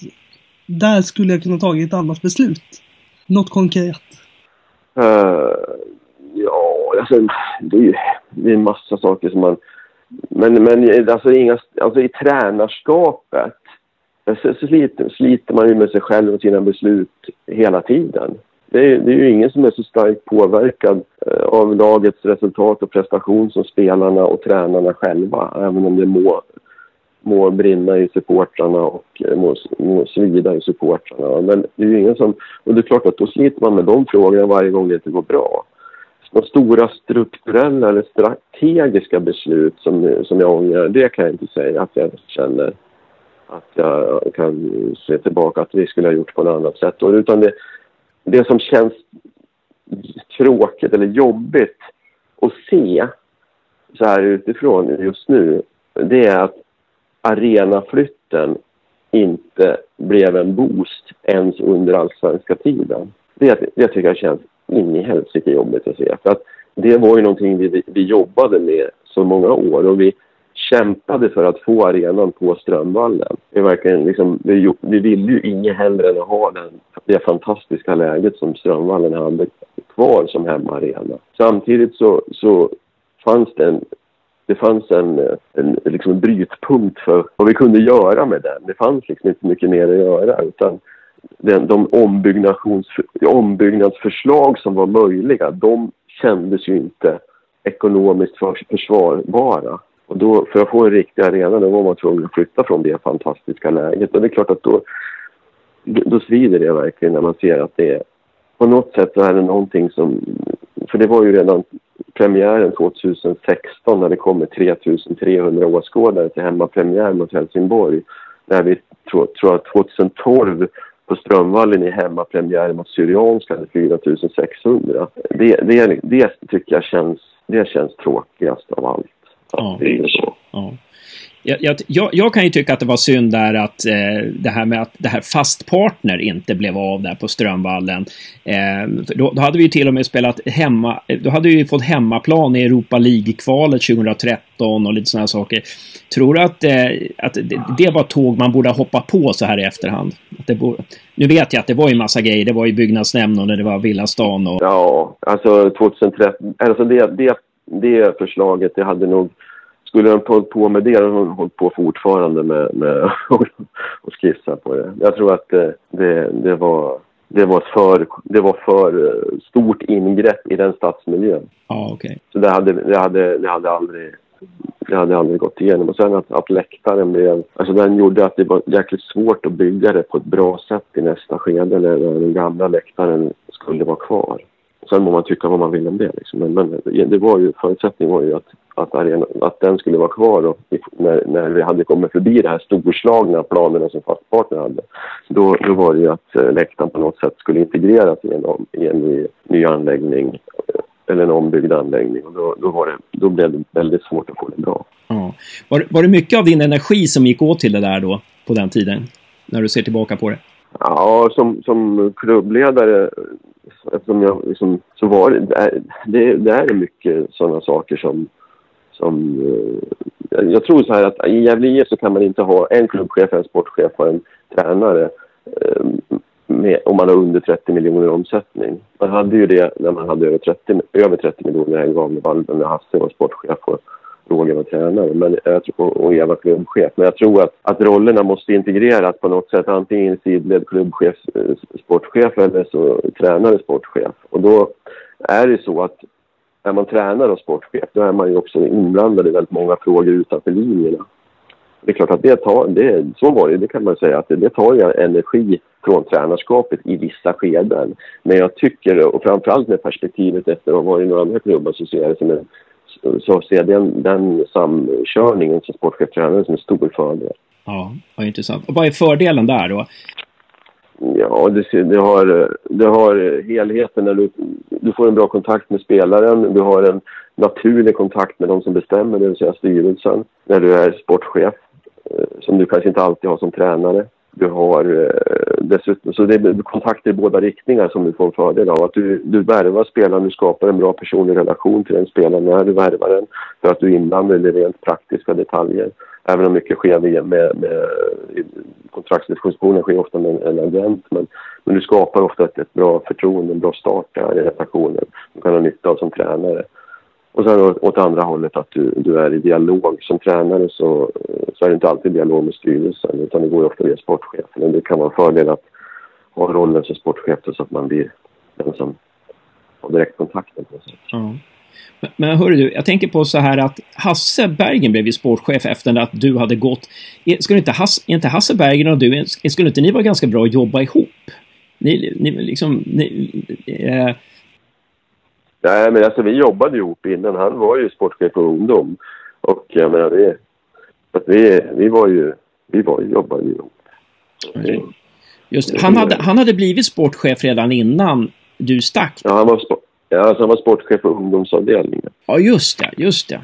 där skulle jag kunna tagit ett annat beslut? Något konkret? Uh, ja, alltså det är ju det är en massa saker som man... Men, men alltså, inga, alltså i tränarskapet eh, så, så sliter, sliter man ju med sig själv och sina beslut hela tiden. Det är, det är, ju ingen som är så starkt påverkad eh, av lagets resultat och prestation som spelarna och tränarna själva, även om det må må brinna i supportrarna och eh, må, må svida i supportrarna. Men det är ju ingen som... Och det är klart att då sliter man med de frågorna varje gång det inte går bra. de stora strukturella eller strategiska beslut som, som jag ångrar, det kan jag inte säga att jag känner att jag kan se tillbaka att vi skulle ha gjort på något annat sätt. Utan det, det som känns tråkigt eller jobbigt att se så här utifrån just nu, det är att arenaflytten inte blev en boost ens under allsvenska tiden. Det, det tycker jag känns in i helsike jobbigt att se. För att det var ju någonting vi, vi jobbade med så många år och vi kämpade för att få arenan på Strömvallen. Vi, verkligen liksom, vi, vi ville ju inget hellre än att ha den, det fantastiska läget som Strömvallen hade kvar som hemmaarena. Samtidigt så, så fanns det en det fanns en, en, liksom en brytpunkt för vad vi kunde göra med den. Det fanns liksom inte mycket mer att göra utan den, de ombyggnadsförslag som var möjliga, de kändes ju inte ekonomiskt för, försvarbara. Och då, för att få en riktig arena då var man tvungen att flytta från det fantastiska läget. Och det är klart att då, då svider det verkligen när man ser att det är... På något sätt så är det någonting som... För det var ju redan premiären 2016 när det kommer 3300 åskådare till hemmapremiär mot Helsingborg. När vi tror, att 2012 på Strömvallen i hemmapremiär mot Syrianska hade 4600. Det, det, det tycker jag känns, det känns tråkigast av allt. Ja. ja. Jag, jag, jag, kan ju tycka att det var synd där att eh, det här med att det här fastpartner inte blev av där på Strömvallen. Eh, då, då, hade vi ju till och med spelat hemma, eh, då hade vi fått hemmaplan i Europa League-kvalet 2013 och lite sådana saker. Tror du att, eh, att det, det, var tåg man borde ha hoppat på så här i efterhand? Att det borde, nu vet jag att det var ju massa grejer. Det var ju byggnadsnämnden och det var Villastan och... Ja, alltså 2013, alltså det, det, det förslaget, det hade nog skulle de hållit på med det, de hållit på fortfarande med, med <laughs> att skissa på det. Jag tror att det, det, det, var, det, var, för, det var för eh, stort ingrepp i den stadsmiljön. Ja, okay. Så det hade, det, hade, det, hade aldrig, det hade aldrig gått igenom. Och sen att, att läktaren blev... Alltså den gjorde att det var jäkligt svårt att bygga det på ett bra sätt i nästa skede när den gamla läktaren skulle vara kvar. Sen må man tycka vad man vill om det. Liksom. Men, men det var ju, förutsättningen var ju att, att, arena, att den skulle vara kvar och, när, när vi hade kommit förbi de här storslagna planerna som Fastpartner hade. Då, då var det ju att eh, läktaren på något sätt skulle integreras i en, i en ny, ny anläggning eh, eller en ombyggd anläggning. Och då, då, var det, då blev det väldigt svårt att få det bra. Ja. Var, var det mycket av din energi som gick åt till det där då, på den tiden? När du ser tillbaka på det? Ja, som, som klubbledare eftersom jag liksom, så var det, det, det är mycket sådana saker som, som eh, jag tror så här att i Gävle IF så kan man inte ha en klubbchef, en sportchef och en tränare eh, med, om man har under 30 miljoner i omsättning. Man hade ju det när man hade över 30, över 30 miljoner en gång med när Hasse var sportchef och Roger var tränare men och Eva klubbchef. Men jag tror att, att rollerna måste integreras på något sätt. Antingen sidled klubbchef, eh, sportchef eller så tränare, sportchef. Och då är det så att när man tränar och sportchef då är man ju också inblandad i väldigt många frågor utanför linjerna. Det är klart att det tar, det, så var det, det kan man säga, att det, det tar ju energi från tränarskapet i vissa skeden. Men jag tycker, och framförallt med perspektivet efter att ha varit i några andra klubbar så ser jag det som en så ser jag den, den samkörningen som sportcheftränare som en stor fördel. Ja, vad intressant. Och vad är fördelen där då? Ja, det, det, har, det har helheten när du, du får en bra kontakt med spelaren. Du har en naturlig kontakt med de som bestämmer, det vill säga styrelsen, när du är sportchef. Eh, som du kanske inte alltid har som tränare. Du har eh, dessutom, så det är kontakter i båda riktningar som du får en fördel av. Att du, du värvar spelaren, du skapar en bra personlig relation till den spelaren när du värvar den. För att du är inblandad i rent praktiska detaljer. Även om mycket sker med, med, med kontraktsdiskussionen sker ofta med en agent. Men, men du skapar ofta ett, ett bra förtroende, en bra start där i relationen. Du kan ha nytta av som tränare. Och sen åt andra hållet att du, du är i dialog. Som tränare så, så är det inte alltid dialog med styrelsen utan det går ofta via sportchefen. Det kan vara en fördel att ha rollen som sportchef så att man blir den som har direktkontakten. På sig. Ja. Men, men hörru du, jag tänker på så här att Hasse Bergen blev ju sportchef efter att du hade gått. E, skulle inte Hasse, inte Hasse Bergen och du, skulle inte ni vara ganska bra att jobba ihop? Ni, ni liksom, ni, eh, Nej, men alltså vi jobbade ihop innan. Han var ju sportchef för ungdom. Och jag menar, vi, att vi, vi var ju, vi var, jobbade ju ihop. Just, han, hade, han hade blivit sportchef redan innan du stack. Ja, han var, ja, alltså han var sportchef för ungdomsavdelningen. Ja, just det. Just det.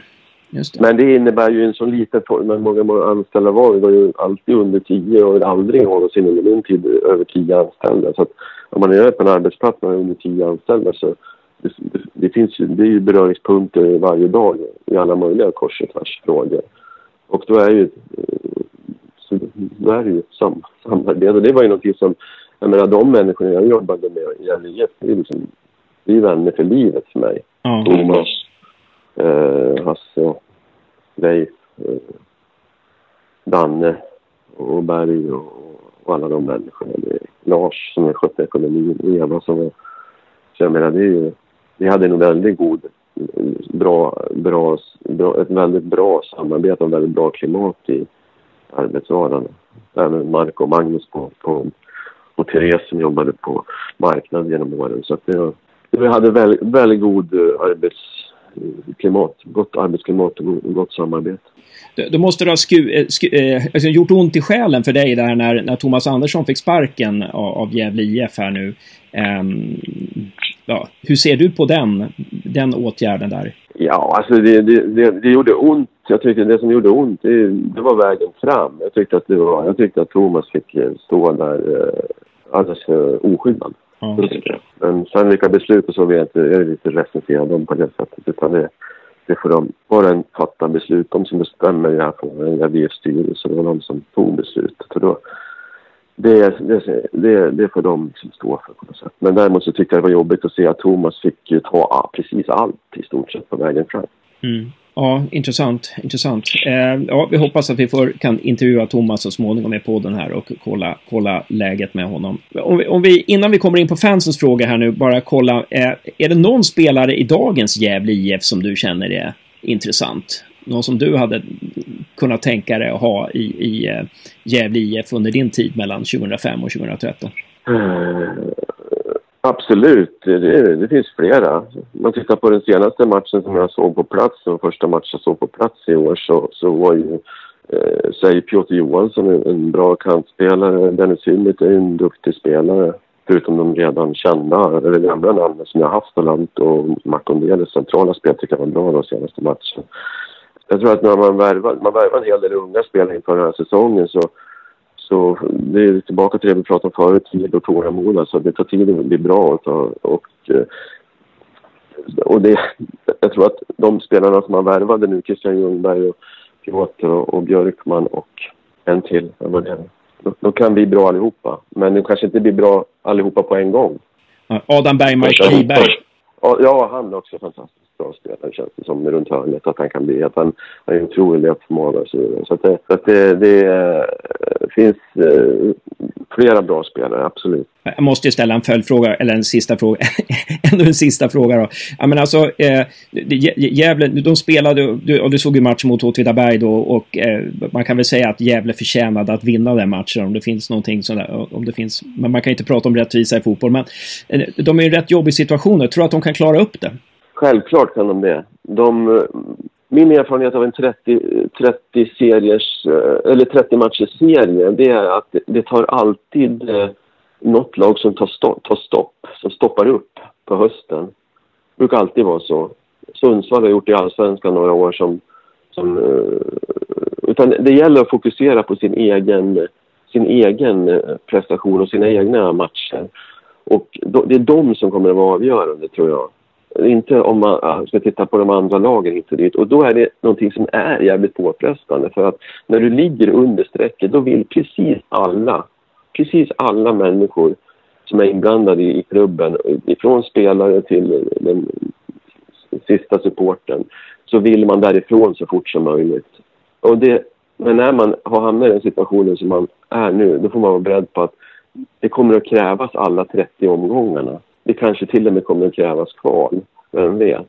Just det. Men det innebär ju en sån liten men många, många anställda var. Vi var ju alltid under tio och aldrig någonsin under min tid över tio anställda. Så att om man är på en arbetsplats med under tio anställda så det, det, finns ju, det är ju beröringspunkter varje dag i alla möjliga kors och tvärs frågor. Och då är ju så då är det ju sam, samarbete. Det var ju någonting som, jag menar de människorna jag jobbade med i Gävle IF, det är liksom, det är vänner för livet för mig. Ja. Thomas, eh, Hasse, Leif, eh, Danne och Berg och, och alla de människorna. Är Lars som har skött ekonomin, Eva som var... Så jag menar, det är ju, vi hade en väldigt god, bra, bra, bra, ett väldigt bra samarbete och väldigt bra klimat i arbetsvardagen. Även Mark och Magnus på, på, och Therese som jobbade på marknaden genom åren. Så att det, vi hade väldigt, väldigt god eh, arbets arbetsklimat, gott arbetsklimat och gott samarbete. Då måste det ha sku, eh, sku, eh, alltså gjort ont i själen för dig där när, när Thomas Andersson fick sparken av, av Gävle IF här nu. Um, ja, hur ser du på den, den åtgärden där? Ja, alltså det, det, det, det gjorde ont. Jag tyckte det som gjorde ont, det, det, var vägen fram. Jag tyckte att, det var, jag tyckte att Thomas fick eh, stå där eh, alldeles för oskyddad. Men sen vilka beslut och så vet jag är lite recensera dem på det sättet. Utan det, det får de, var en fatta beslut. De som bestämmer i det här frågan, jag styrelse, det var de som tog beslutet. Och då, det, det, det, det får de liksom stå för på något sätt. Men däremot så tyckte jag det var jobbigt att se att Thomas fick ta precis allt i stort sett på vägen fram. Mm. Ja, intressant. intressant. Eh, ja, vi hoppas att vi får, kan intervjua Thomas så småningom i podden här och kolla, kolla läget med honom. Om vi, om vi, innan vi kommer in på fansens fråga här nu, bara kolla. Eh, är det någon spelare i dagens Gävle IF som du känner är intressant? Någon som du hade kunnat tänka dig att ha i, i eh, Gävle IF under din tid mellan 2005 och 2013? Mm eh, absolut, det, det, finns flera. Om man tittar på den senaste matchen som jag såg på plats, den första matchen jag såg på plats i år, så, så var ju eh, säg Piotr Johansson en, en bra kantspelare. Dennis Hymmet är en duktig spelare. Förutom de redan kända, eller gamla namnen som jag haft och och Makondeles centrala spel tycker jag var bra de senaste matchen jag tror att när man värvar, man värvar en hel del unga spelare inför den här säsongen så, så det är tillbaka till det vi pratade om förut, tid och tålamod. Alltså det tar tid att bli bra och, och, och det, jag tror att de spelarna som man värvade nu, Christian Ljungberg och Piotr och, och Björkman och en till, vad det? De kan bli bra allihopa, men de kanske inte blir bra allihopa på en gång. Adam Bergmark Wiberg. Ja, han är också fantastisk bra spelare känns det som runt hörnet. Att han kan bli, att han har en otrolig löpförmåga och så vidare. Så att det, att det, det eh, finns eh, flera bra spelare, absolut. Jag måste ju ställa en följdfråga, eller en sista fråga. <laughs> Ändå en sista fråga då. Ja men alltså, eh, Gävle, de spelade, du, och du såg ju matchen mot Åtvidaberg då och eh, man kan väl säga att Gävle förtjänade att vinna den matchen om det finns någonting sådär, om det finns, men man kan inte prata om rättvisa i fotboll. Men eh, de är i en rätt jobbig situation. Jag tror att de kan klara upp det. Självklart kan de det. De, eh, min erfarenhet av en 30, 30 seriers, eh, eller 30 matchers serie, det är att det tar alltid eh, något lag som tar stopp, tar stopp, som stoppar upp på hösten. Det brukar alltid vara så. Sundsvall har gjort det i Allsvenskan några år som... som utan det gäller att fokusera på sin egen, sin egen prestation och sina egna matcher. Och det är de som kommer att vara avgörande, tror jag. Inte om man ska titta på de andra lagen hit och dit. Och då är det någonting som är jävligt påfrestande. För att när du ligger under strecket då vill precis alla, precis alla människor som är inblandade i, klubben, ifrån spelare till den sista supporten, så vill man därifrån så fort som möjligt. Och det, men när man har hamnat i den situationen som man är nu, då får man vara beredd på att det kommer att krävas alla 30 omgångarna. Det kanske till och med kommer att krävas kval, vem vet.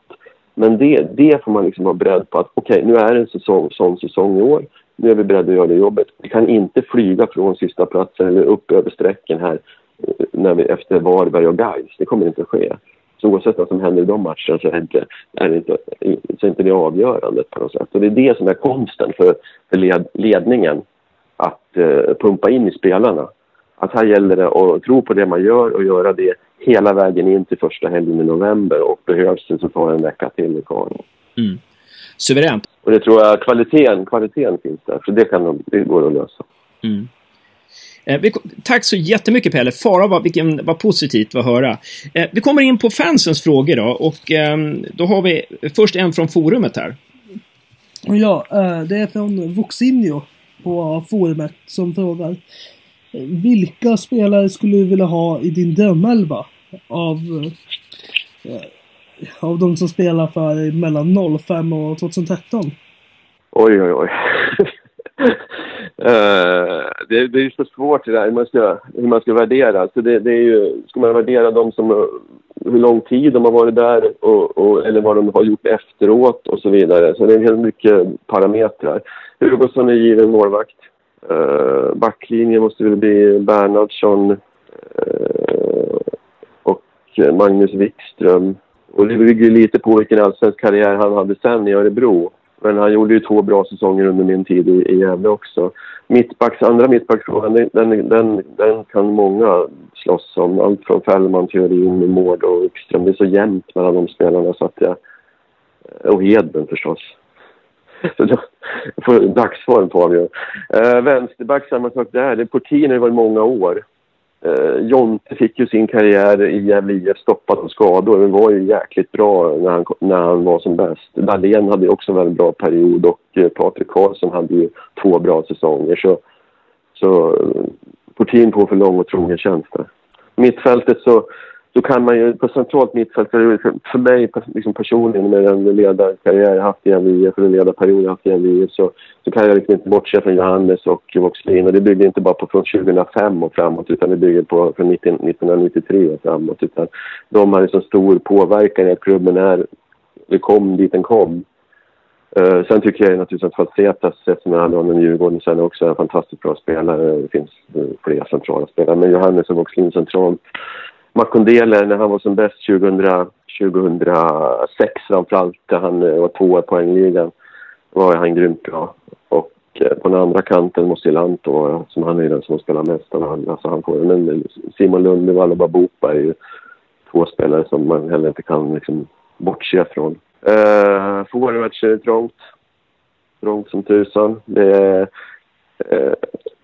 Men det, det får man liksom vara beredd på att okej, okay, nu är det en säsong, sån säsong i år. Nu är vi beredda att göra det jobbet. Vi kan inte flyga från sista platsen eller upp över strecken här eh, när vi, efter Varberg och Gais. Det kommer inte att ske. Så oavsett vad som händer i de matcherna så är inte, är det inte, så är inte det avgörande på något sätt. Och det är det som är konsten för, för led, ledningen. Att eh, pumpa in i spelarna. Att här gäller det att tro på det man gör och göra det hela vägen in till första helgen i november. Och behövs det så tar det en vecka till kvar. Mm. Suveränt. Och det tror jag kvaliteten, kvaliteten finns där. Så det, kan, det går att lösa. Mm. Eh, vi, tack så jättemycket Pelle. Fara vad, vilken, vad positivt att höra. Eh, vi kommer in på fansens frågor då och eh, då har vi först en från forumet här. Ja, eh, det är från Voxinho på forumet som frågar. Vilka spelare skulle du vilja ha i din drömelva? Av, eh, av de som spelar för mellan 05 och 2013? Oj, oj, oj. Uh, <laughs> det, det, är så svårt det där, hur man ska, hur man ska värdera. Så det, det, är ju, ska man värdera dem som eh, hur lång tid de har varit där och, och, eller vad de har gjort efteråt och så vidare. Så det är helt mycket parametrar. Hugosson är given målvakt. Eh, uh, backlinjen måste väl bli Bernhardsson uh, Eh, Magnus Wikström. Och det bygger lite på vilken allsvensk karriär han hade sen i Örebro. Men han gjorde ju två bra säsonger under min tid i, i Gävle också. Mittbacks, andra mittbacksfrågan, den, den, den, den, kan många slåss om. Allt från Fällman, Theorin, Mård och Wikström. Det är så jämnt mellan de spelarna så att jag... Och Hedlund förstås. <laughs> Så då får dagsform på avgöra. Uh, eh, vänsterback, samma sak där. Det Portin har varit många år. Eh, Jonte fick ju sin karriär i Gävle IF stoppad av skador men var ju jäkligt bra när han, när han var som bäst. Dahlén hade också en väldigt bra period och eh, Patrik Karlsson hade ju två bra säsonger. Så, så eh, Portin på för lång och trogen tjänst där. Mittfältet så då kan man ju på centralt mittfält, för, för mig liksom personligen med den ledarkarriär jag haft i IF, eller ledarperiod jag haft i IF, så, så kan jag liksom inte bortse från Johannes och Voxlin. Och det bygger inte bara på från 2005 och framåt, utan det bygger på från 19, 1993 och framåt. Utan de har liksom stor påverkan i att klubben är, det kom dit den kom. Uh, sen tycker jag naturligtvis att Falsetas, eftersom jag hade honom i Djurgården, sen är också en fantastiskt bra spelare. Det finns eh, uh, fler centrala spelare, men Johannes och Voxlin centralt Makondele när han var som bäst 2000, 2006 framförallt, där han eh, var tvåa i poängligan, var han grymt bra. Och eh, på den andra kanten måste Lanto vara, som han är den som spelar mest av alla. så han får, men eh, Simon Lundevall och Babupa är ju två spelare som man heller inte kan liksom bortse från. Uh, Forwards är trångt. Trångt som tusan. Det är uh,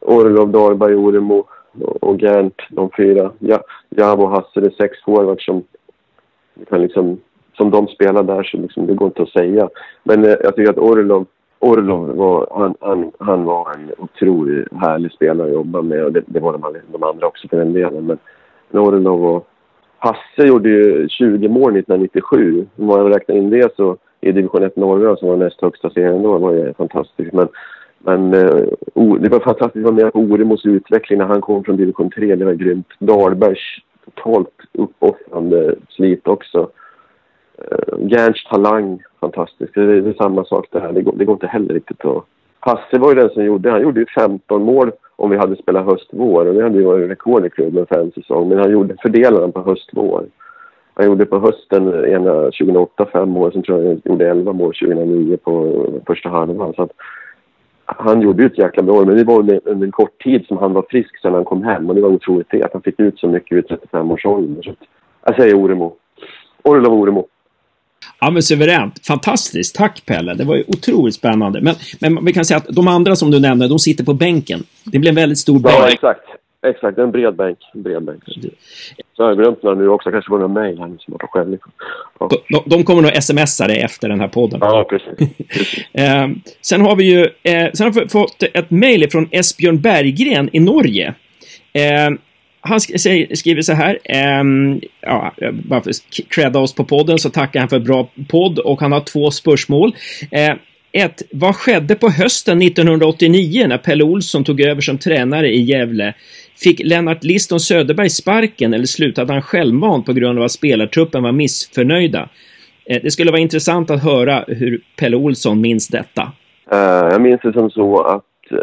Orlov, Dahlberg, Oremo och Gant, de fyra. Ja, Javo och Hasse, det är sex forwards som kan liksom, som de spelar där så liksom, det går inte att säga. Men eh, jag tycker att Orlov, Orlov var, han, han, han var en otroligt härlig spelare att jobba med och det, det var de, de andra också för den delen. Men, men Orlov och Hasse gjorde ju 20 mål 1997. Om man räknar in det så i division 1 norra som var näst högsta serien då var det fantastiskt. Men men eh, det var fantastiskt att vara med på Oremos utveckling när han kom från division 3. Det var grymt. Dahlbergs totalt uppoffrande slit också. Eh, Gerns talang, fantastiskt. Det är, det är samma sak där. Det går, det går inte heller riktigt att... Hasse var ju den som gjorde, han gjorde ju 15 mål om vi hade spelat höst-vår. Och det hade ju varit rekord i klubben för en säsong. Men han gjorde fördelaren på höst-vår. Han gjorde på hösten ena 2008 fem mål, sen tror jag han gjorde 11 mål 2009 på första halvan. Så att han gjorde ju ett jäkla bra år, men det var under, under en kort tid som han var frisk sen han kom hem. Och det var otroligt det, att han fick ut så mycket vid 35 års ålder. jag säger Oremo. Orlov Oremo. Ja, men suveränt. Fantastiskt. Tack Pelle. Det var ju otroligt spännande. Men, men vi kan säga att de andra som du nämnde, de sitter på bänken. Det blir en väldigt stor bänk. Ja, exakt. Exakt, en bred bänk. En bred bänk. Så har jag glömt några nu också. Kanske var några mejl här som var på själv. Ja. De, de, kommer nog smsa dig efter den här podden. Ja, precis. <laughs> eh, sen har vi ju eh, sen har vi fått ett mejl från Esbjörn Berggren i Norge. Eh, han skriver så här. Eh, ja, bara för att credda oss på podden så tackar han för bra podd och han har två spörsmål. Eh, 1. Vad skedde på hösten 1989 när Pelle Olsson tog över som tränare i Gävle? Fick Lennart Liston Söderberg sparken eller slutade han självmant på grund av att spelartruppen var missförnöjda? Eh, det skulle vara intressant att höra hur Pelle Olsson minns detta. Eh, jag minns det som så att, eh,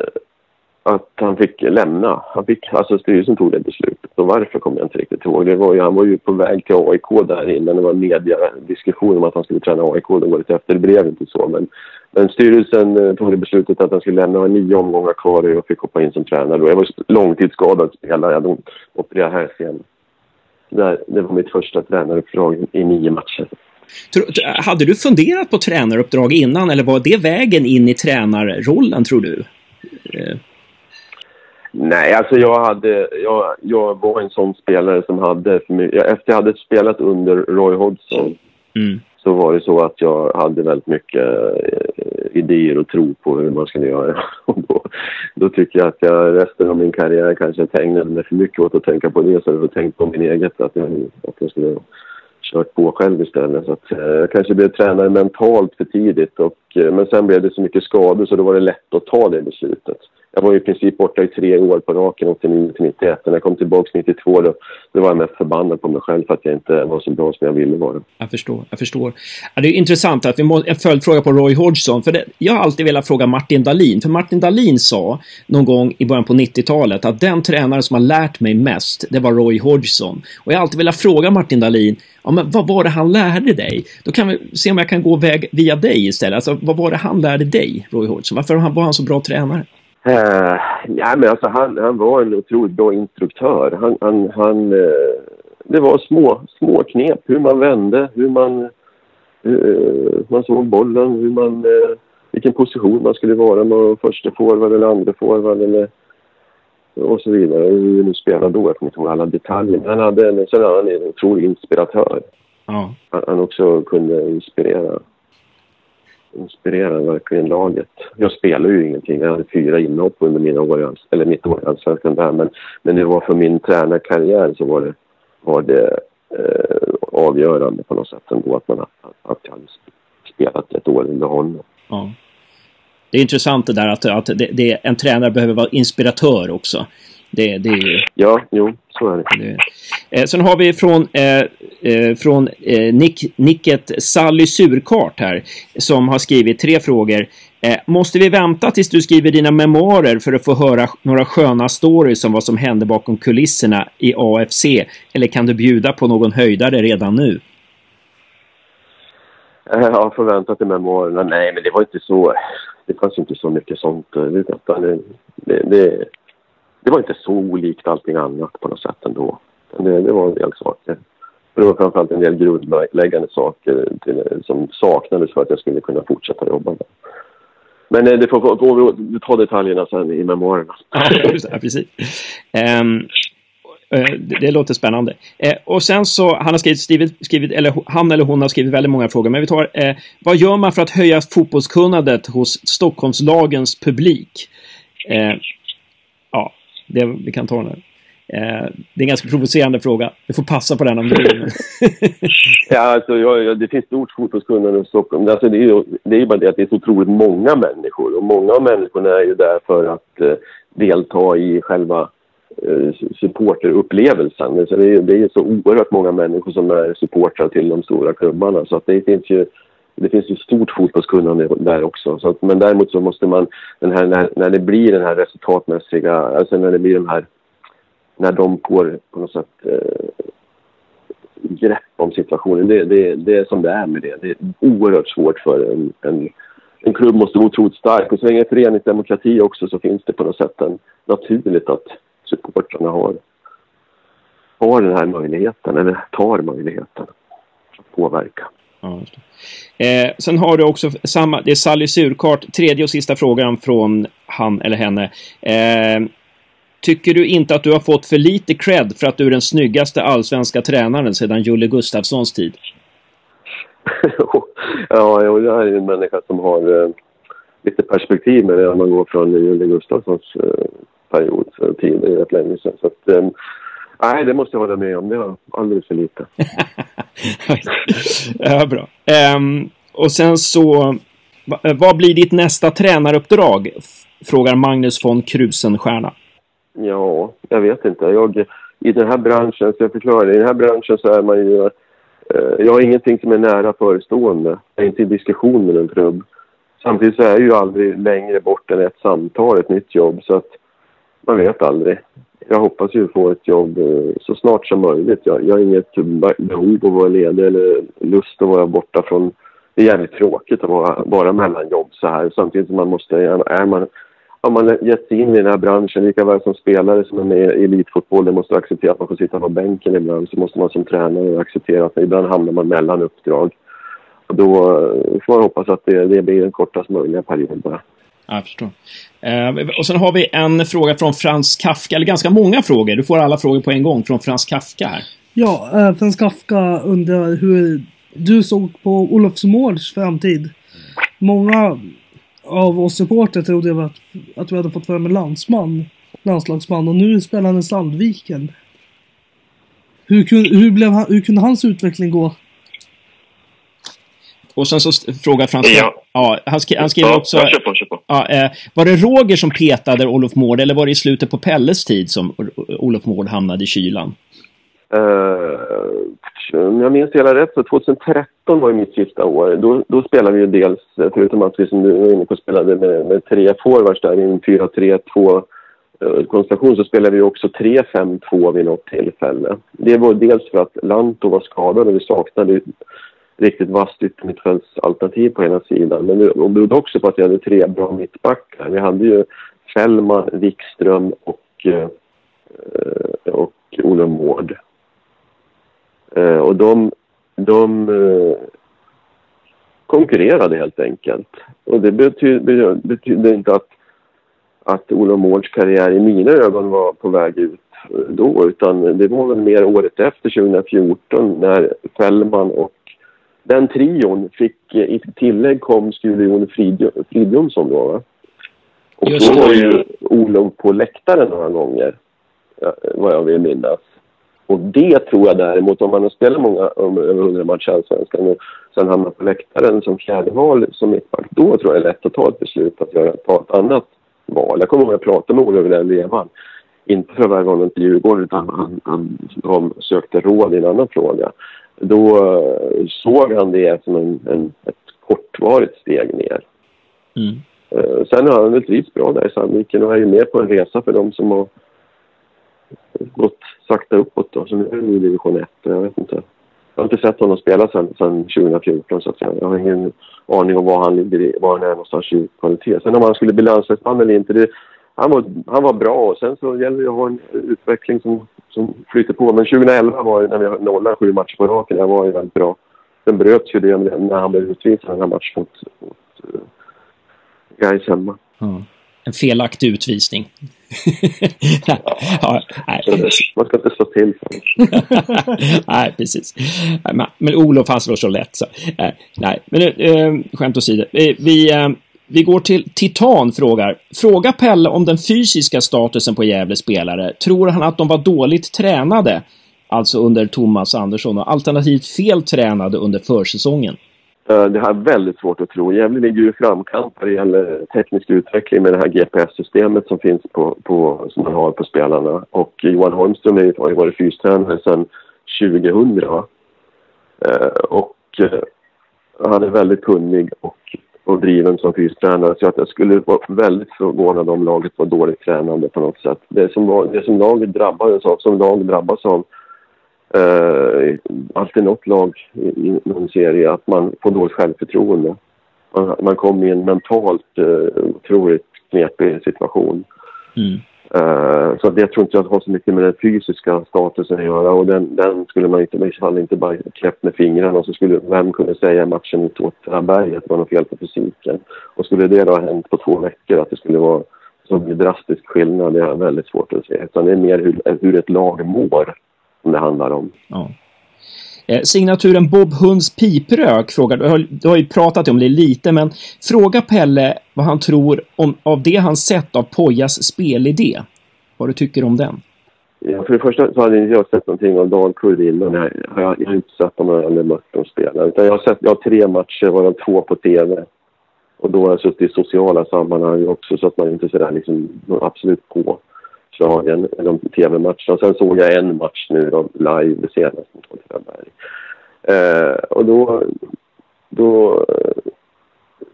att han fick lämna. Han fick, alltså styrelsen tog det beslutet. Och varför kommer jag inte riktigt ihåg. Det var ju, han var ju på väg till AIK där innan det var mediediskussion om att han skulle träna AIK året efter. Det blev inte så. Men, men styrelsen eh, tog det beslutet att han skulle lämna. Det var nio omgångar kvar och jag fick hoppa in som tränare. Jag var långtidsskadad spelare. Jag hade här sen. Det, var mitt första tränaruppdrag i nio matcher. Hade du funderat på tränaruppdrag innan eller var det vägen in i tränarrollen tror du? Eh. Nej, alltså jag, hade, jag, jag var en sån spelare som hade... Efter jag hade spelat under Roy Hodgson mm så var det så att jag hade väldigt mycket eh, idéer och tro på hur man skulle göra. <laughs> Och då, då tycker jag att jag resten av min karriär kanske ägnade mig för mycket åt att tänka på det så jag tänkt på min eget, att jag, att jag skulle kört på själv istället. Så att, eh, jag kanske blev tränare mentalt för tidigt. Och, eh, men sen blev det så mycket skador så då var det lätt att ta det beslutet. Jag var i princip borta i tre år på raken, 89 till 91. När jag kom tillbaka 92 då, då var jag mest förbannad på mig själv för att jag inte var så bra som jag ville vara. Jag förstår, jag förstår. Ja, det är intressant att vi måste, en följdfråga på Roy Hodgson. För det, jag har alltid velat fråga Martin Dahlin. För Martin Dahlin sa någon gång i början på 90-talet att den tränare som har lärt mig mest, det var Roy Hodgson. Och jag har alltid velat fråga Martin Dahlin, ja, men vad var det han lärde dig? Då kan vi se om jag kan gå väg via dig istället. Alltså, vad var det han lärde dig, Roy Hodgson? Varför var han så bra tränare? Uh, ja, men alltså, han, han var en otroligt bra instruktör. Han, han, han, uh, det var små, små knep, hur man vände, hur man, uh, man såg bollen, hur man, vilken position man skulle vara med första forward eller andra forward eller och så vidare. Hur vi nu spelade då, jag kommer inte ihåg alla detaljer. Men han hade en, sen han en otrolig inspiratör. Ja. Han, han också kunde inspirera inspirerar verkligen laget. Jag spelar ju ingenting. Jag hade fyra inhopp under mina år, eller mitt år i Allsvenskan där. Men, men det var för min tränarkarriär så var det, var det eh, avgörande på något sätt ändå att man att jag hade spelat ett år under honom. Ja. Det är intressant det där att, att det, det, en tränare behöver vara inspiratör också. Det, det är ju... Ja, jo, så är det. Eh, sen har vi från, eh, eh, från eh, Nick, Nicket Sally Surkart här som har skrivit tre frågor. Eh, måste vi vänta tills du skriver dina memoarer för att få höra några sköna stories om vad som hände bakom kulisserna i AFC? Eller kan du bjuda på någon höjdare redan nu? Eh, ja, får vänta till memoarerna. Nej, men det var inte så. Det fanns inte så mycket sånt. Det, det, det, det var inte så olikt allting annat på något sätt ändå. Det, det var en del saker. Det var framförallt en del grundläggande saker till, som saknades för att jag skulle kunna fortsätta jobba där. Men eh, det får gå vi ta detaljerna sen i memoarerna. <laughs> ja, precis. Um, det, det, låter spännande. Uh, och sen så, han har skrivit, skrivit, skrivit, eller han eller hon har skrivit väldigt många frågor, men vi tar, uh, vad gör man för att höja fotbollskunnandet hos Stockholmslagens publik? Uh, det, vi kan ta den här. Eh, det är en ganska provocerande fråga. Du får passa på den om du vill. <laughs> <laughs> ja, alltså, ja, ja, det finns stort fotbollskunnande i Stockholm. Alltså, det, är ju, det är ju bara det att det är så otroligt många människor. Och många av människorna är ju där för att eh, delta i själva eh, supporterupplevelsen. Så det, är, det är så oerhört många människor som är supportrar till de stora klubbarna. Så att det finns ju det finns ju stort fotbollskunnande där också. Så att, men däremot så måste man, den här, när, när det blir den här resultatmässiga, alltså när det blir de här, när de får på något sätt eh, grepp om situationen. Det, det, det är som det är med det. Det är oerhört svårt för en, en, en klubb måste vara otroligt stark. Och så länge det är föreningsdemokrati också så finns det på något sätt en, naturligt att supportrarna har, har den här möjligheten, eller tar möjligheten att påverka. Ja, eh, sen har du också samma, det är Sally Surkart, tredje och sista frågan från han eller henne. Eh, tycker du inte att du har fått för lite cred för att du är den snyggaste allsvenska tränaren sedan Julle Gustafssons tid? <laughs> ja, jag är ju en människa som har eh, lite perspektiv med det man går från Julle Gustafssons eh, period, eh, tid, det är rätt länge sedan. Så att, eh, Nej, det måste jag hålla med om. Det var alldeles för lite. <laughs> ja, bra. Um, och sen så, vad blir ditt nästa tränaruppdrag? Frågar Magnus von Krusenstjerna. Ja, jag vet inte. Jag, I den här branschen, så jag förklarar, i den här branschen så är man ju... Eh, jag har ingenting som är nära förestående. Jag är inte i diskussion med en klubb. Samtidigt så är jag ju aldrig längre bort än ett samtal, ett nytt jobb. Så att man vet aldrig. Jag hoppas ju få ett jobb eh, så snart som möjligt. Jag, jag har inget behov av att vara ledig eller lust att vara borta från... Det är jävligt tråkigt att vara vara mellan jobb så här. Samtidigt som man måste... Är man, har man gett sig in i den här branschen, lika väl som spelare som är med i elitfotboll, det måste acceptera att man får sitta på bänken ibland. Så måste man som tränare acceptera att ibland hamnar man mellan uppdrag. Och då eh, får man hoppas att det, det blir den kortast möjliga perioden bara. Jag förstår. Eh, och sen har vi en fråga från Frans Kafka, eller ganska många frågor. Du får alla frågor på en gång från Frans Kafka här. Ja, eh, Frans Kafka undrar hur du såg på Olofsmårds framtid. Många av oss supporter trodde att, att vi hade fått fram en landsman, landslagsman och nu spelar han i Sandviken. Hur, hur, blev han, hur kunde hans utveckling gå? Och sen så frågar Frans... Ja. ja han, skri, han skriver ja, också... Ja, kör på, kör på. Ja, eh, var det Roger som petade Olof Mård eller var det i slutet på Pelles tid som Olof Mård hamnade i kylan? Uh, om jag minns hela rätt så 2013 var ju mitt sista år. Då, då spelade vi ju dels, förutom att vi som du var inne på spelade med, med tre forwards där i en 4-3-2 uh, konstellation så spelade vi också 3-5-2 vid något tillfälle. Det var dels för att Lanto var skadad och vi saknade riktigt vasst yttermittfältsalternativ på ena sidan. Men det berodde också på att vi hade tre bra mittbackar. Vi hade ju Fällman, Wikström och, eh, eh, och Olof Mård. Eh, och de, de konkurrerade helt enkelt. Och det betydde, betydde inte att, att Olof Mårds karriär i mina ögon var på väg ut då utan det var väl mer året efter 2014 när Fällman och den trion fick eh, i tillägg kom Sture Fridjonsson då va? Och Just då var ju Olof på läktaren några gånger, vad jag vill minnas. Och det tror jag däremot, om man har spelat många, om, över 100 matcher i Allsvenskan och sen hamnar på läktaren som fjärde val som mittback, då tror jag det är lätt att ta ett beslut att göra, ta ett annat val. Jag kommer ihåg att jag pratade med Olof i den vevan. Inte för att värva honom till Djurgården utan han, han, han sökte råd i en annan fråga då eh, såg han det som en, en, ett kortvarigt steg ner. Mm. Uh, sen har han väl trivts bra där i Sandviken och är ju med på en resa för de som har gått sakta uppåt då. Så nu är i division 1 jag vet inte. Jag har inte sett honom spela sen 2014 så att säga. Jag har ingen aning om var han ligger var han är någonstans i kvalitet. Sen om han skulle bli landslagsman eller inte, det, han, var, han var bra och sen så gäller det att ha en utveckling som som flyter på. Men 2011 var det när vi nollade sju matcher på raken. Det var ju väldigt bra. Sen bröts ju det när han blev utvisad den här matchen mot, mot uh, Gais hemma. Mm. En felaktig utvisning. <laughs> ja, nej. Man ska inte slå till. <laughs> nej, precis. Men, Olof han slår så lätt. Så. Nej, men äh, skämt åsido. Vi, vi går till Titan frågar. Fråga Pelle om den fysiska statusen på Gävle spelare. Tror han att de var dåligt tränade, alltså under Thomas Andersson, och alternativt fel tränade under försäsongen? Eh, det här är väldigt svårt att tro. Gävle ligger ju i framkant vad det gäller teknisk utveckling med det här GPS-systemet som finns på, på, som man har på spelarna. Och Johan Holmström har ju varit fystränare sedan 2000. Eh, och eh, han är väldigt kunnig och och driven som fystränare. Så att jag skulle vara väldigt förvånad om laget var dåligt tränande på något sätt. Det som, det som laget drabbades av, som lag drabbas av, eh, alltid något lag i, i någon serie, att man får dåligt självförtroende. Man, man kommer i en mentalt eh, otroligt knepig situation. Mm. Uh, så det tror inte jag har så mycket med den fysiska statusen att göra och den, den skulle man inte, i fall inte bara knäppt med fingrarna och så skulle vem kunna säga i matchen mot Åtvidaberg att det var något fel på fysiken. Och skulle det då ha hänt på två veckor att det skulle vara så drastisk skillnad, det är väldigt svårt att se. Utan det är mer hur, hur ett lag mår som det handlar om. Ja. Eh, signaturen Bob Hunds piprök frågar, du har, du har ju pratat om det lite, men fråga Pelle vad han tror om, av det han sett av Pojas spelidé. Vad du tycker om den? Ja, för det första så hade jag sett någonting av Dalkurd innan. Jag, jag, jag har inte sett dem eller mött dem spela. Utan jag har sett jag har tre matcher, varav två på TV. Och då har jag suttit i sociala sammanhang också så att man inte sådär liksom absolut på slagen, de tv-matcherna. Sen såg jag en match nu då, live senast mot Åtvidaberg. Eh, och då, då eh,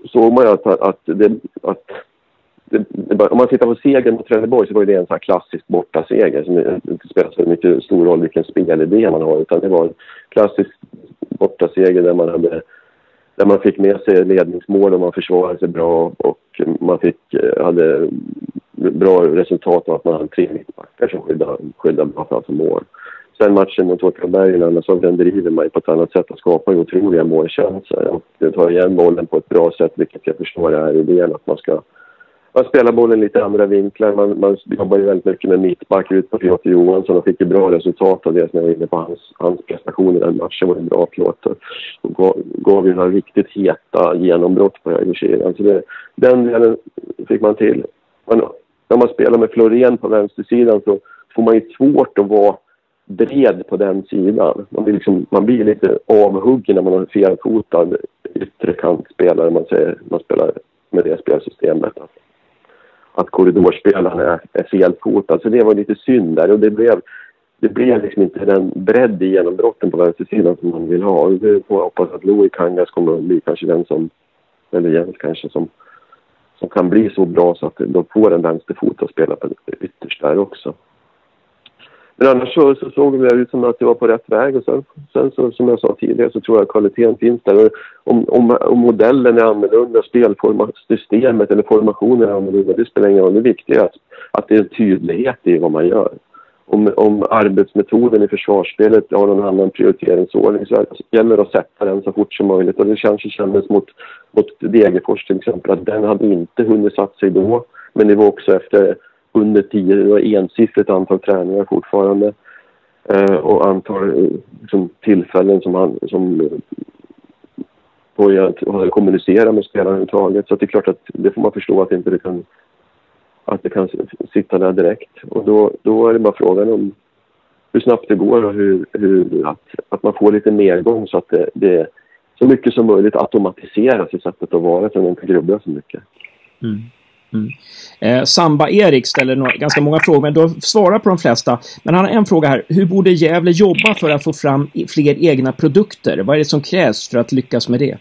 såg man ju att, att, det, att det, det, om man tittar på segern mot Trelleborg så var det en sån här klassisk bortaseger som inte spelar så mycket stor roll vilken spelidé man har utan det var en klassisk bortaseger där man hade där man fick med sig ledningsmål och man försvarade sig bra och man fick, eh, hade bra resultat av att man hade tre mittbackar som skyddade, skyddade bra framför mål. Sen matchen mot Åtvidaberg så den driver man på ett annat sätt och skapar otroliga målchanser. Och tar igen bollen på ett bra sätt, vilket jag förstår är idén att man ska man spelar bollen lite i andra vinklar. Man, man jobbar ju väldigt mycket med mittback ut på Piotr Johansson och fick ju bra resultat av det som jag var inne på. Hans, hans prestation i den matchen var ju bra Piotr. Och gav, gav ju några riktigt heta genombrott på högersidan. Så det, den delen fick man till. Men när man spelar med Florén på vänstersidan så får man ju svårt att vara bred på den sidan. Man blir, liksom, man blir lite avhuggen när man har en felfotad yttre kantspelare. Man, säger, man spelar med det spelsystemet. Att korridorspelaren är, är felfotad. Så det var lite synd där. Och det blev, det blev liksom inte den bredd i genombrotten på vänstersidan som man vill ha. Och får jag hoppas att Louis Kangas kommer att bli kanske den som, eller Jens kanske, som, som kan bli så bra så att de får en vänsterfot att spela på ytterst där också. Men annars så, så såg det ut som att det var på rätt väg och sen, sen så, som jag sa tidigare så tror jag att kvaliteten finns där. Om, om, om modellen är annorlunda, spelsystemet eller formationen är annorlunda, det spelar ingen roll. Det viktiga är att, att det är en tydlighet i vad man gör. Om, om arbetsmetoden i försvarsspelet har någon annan prioriteringsordning så gäller det att sätta den så fort som möjligt. Och det kanske kändes mot, mot Degerfors till exempel att den hade inte hunnit satt sig då. Men det var också efter under tio, det var ensiffrigt antal träningar fortfarande. Eh, och antal eh, liksom, tillfällen som han som eh, på kommunicera med spelarna överhuvudtaget. Så det är klart att det får man förstå att inte det kan att det kan sitta där direkt. Och då, då är det bara frågan om hur snabbt det går och hur, hur att, att man får lite nedgång så att det, det så mycket som möjligt automatiseras i sättet att vara så att man inte grubblar så mycket. Mm. Mm. Eh, Samba-Erik ställer några, ganska många frågor, men du har svarat på de flesta. Men han har en fråga här. Hur borde Gävle jobba för att få fram fler egna produkter? Vad är det som krävs för att lyckas med det?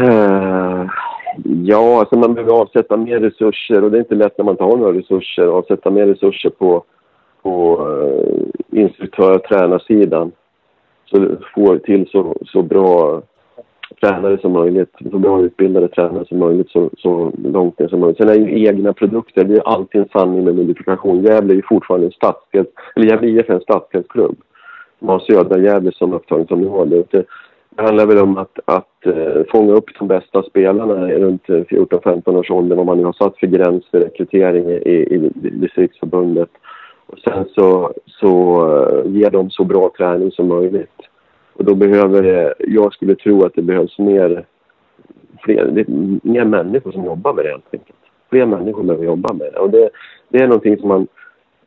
Uh, ja, alltså man behöver avsätta mer resurser och det är inte lätt när man inte har några resurser. Avsätta mer resurser på, på uh, instruktör och tränarsidan. Så får till så, så bra tränare som möjligt, så bra utbildade tränare som möjligt så, så långt ner som möjligt. Sen är ju egna produkter, det är alltid en sanning med modifikation. Gävle är ju fortfarande en stadsdels, eller Gävle IF är en stadsdelsklubb. Man har södra Gävle som upptagningsområde. Det, det handlar väl om att, att äh, fånga upp de bästa spelarna runt 14-15 års ålder, vad man nu har satt för gräns för rekrytering i, i, i distriktsförbundet. Och sen så, så uh, ge dem så bra träning som möjligt. Och då behöver det, jag skulle tro att det behövs mer, fler, mer människor som jobbar med det helt enkelt. Fler människor behöver jobba med det. Och det, det är någonting som man,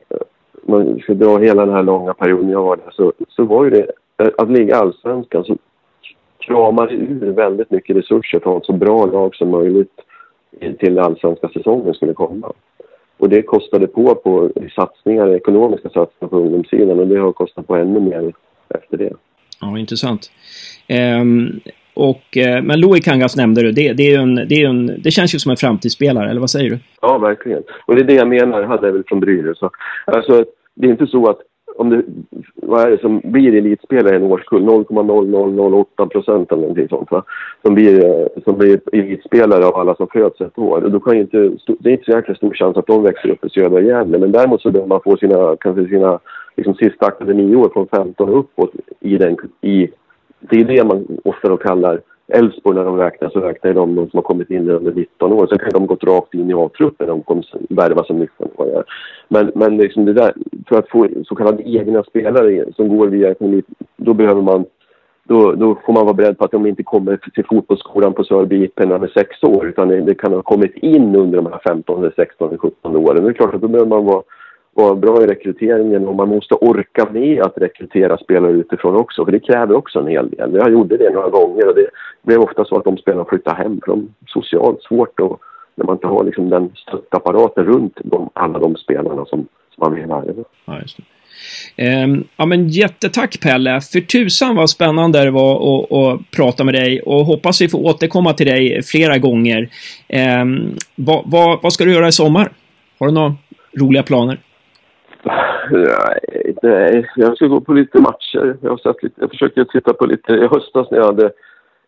eh, man ska dra hela den här långa perioden jag var där så, så var ju det, eh, att ligga allsvenskan så kramar ur väldigt mycket resurser för att ha ett så bra lag som möjligt till allsvenska säsongen skulle komma. Och det kostade på på satsningar, ekonomiska satsningar på ungdomssidan och det har kostat på ännu mer efter det. Ja, intressant. Um, och, uh, men Louis Kangas nämnde du. Det, det, är en, det, är en, det känns ju som en framtidsspelare, eller vad säger du? Ja, verkligen. Och det är det jag menar, hade jag väl från Brynäs. Alltså, det är inte så att om det, vad är det som blir elitspelare i en årskull? 0,0008 procent eller någonting sånt va? Som blir, som blir elitspelare av alla som föds ett år. Och då kan inte, det är inte så jäkla stor chans att de växer upp i södra Gävle. Men däremot så behöver man få sina, kanske sina liksom sista akademiår från 15 och uppåt i den, i, det är det man ofta då kallar Elfsborg när de räknar så räknar de de som har kommit in under 19 år. Sen kan de gått rakt in i A-truppen de kommer värva som 19-åringar. Men, men liksom det där, för att få så kallade egna spelare som går via ekonomi, då behöver man då, då får man vara beredd på att de inte kommer till fotbollsskolan på Sörby IP när de är sex år utan det, det kan ha kommit in under de här 15, 16, 17 åren. Det är klart att då behöver man vara vara bra i rekryteringen och man måste orka med att rekrytera spelare utifrån också. För det kräver också en hel del. Jag gjorde det några gånger och det blev ofta så att de spelarna flyttade hem för de socialt svårt och när man inte har liksom den stöttapparaten runt de, alla de spelarna som, som man vill värva. Ja, just det. Ehm, ja, men jättetack Pelle. För tusan vad spännande det var att, att prata med dig och hoppas vi får återkomma till dig flera gånger. Ehm, vad, vad, vad ska du göra i sommar? Har du några roliga planer? Nej, jag ska gå på lite matcher. Jag, har sett lite, jag försöker titta på lite... I höstas när jag hade,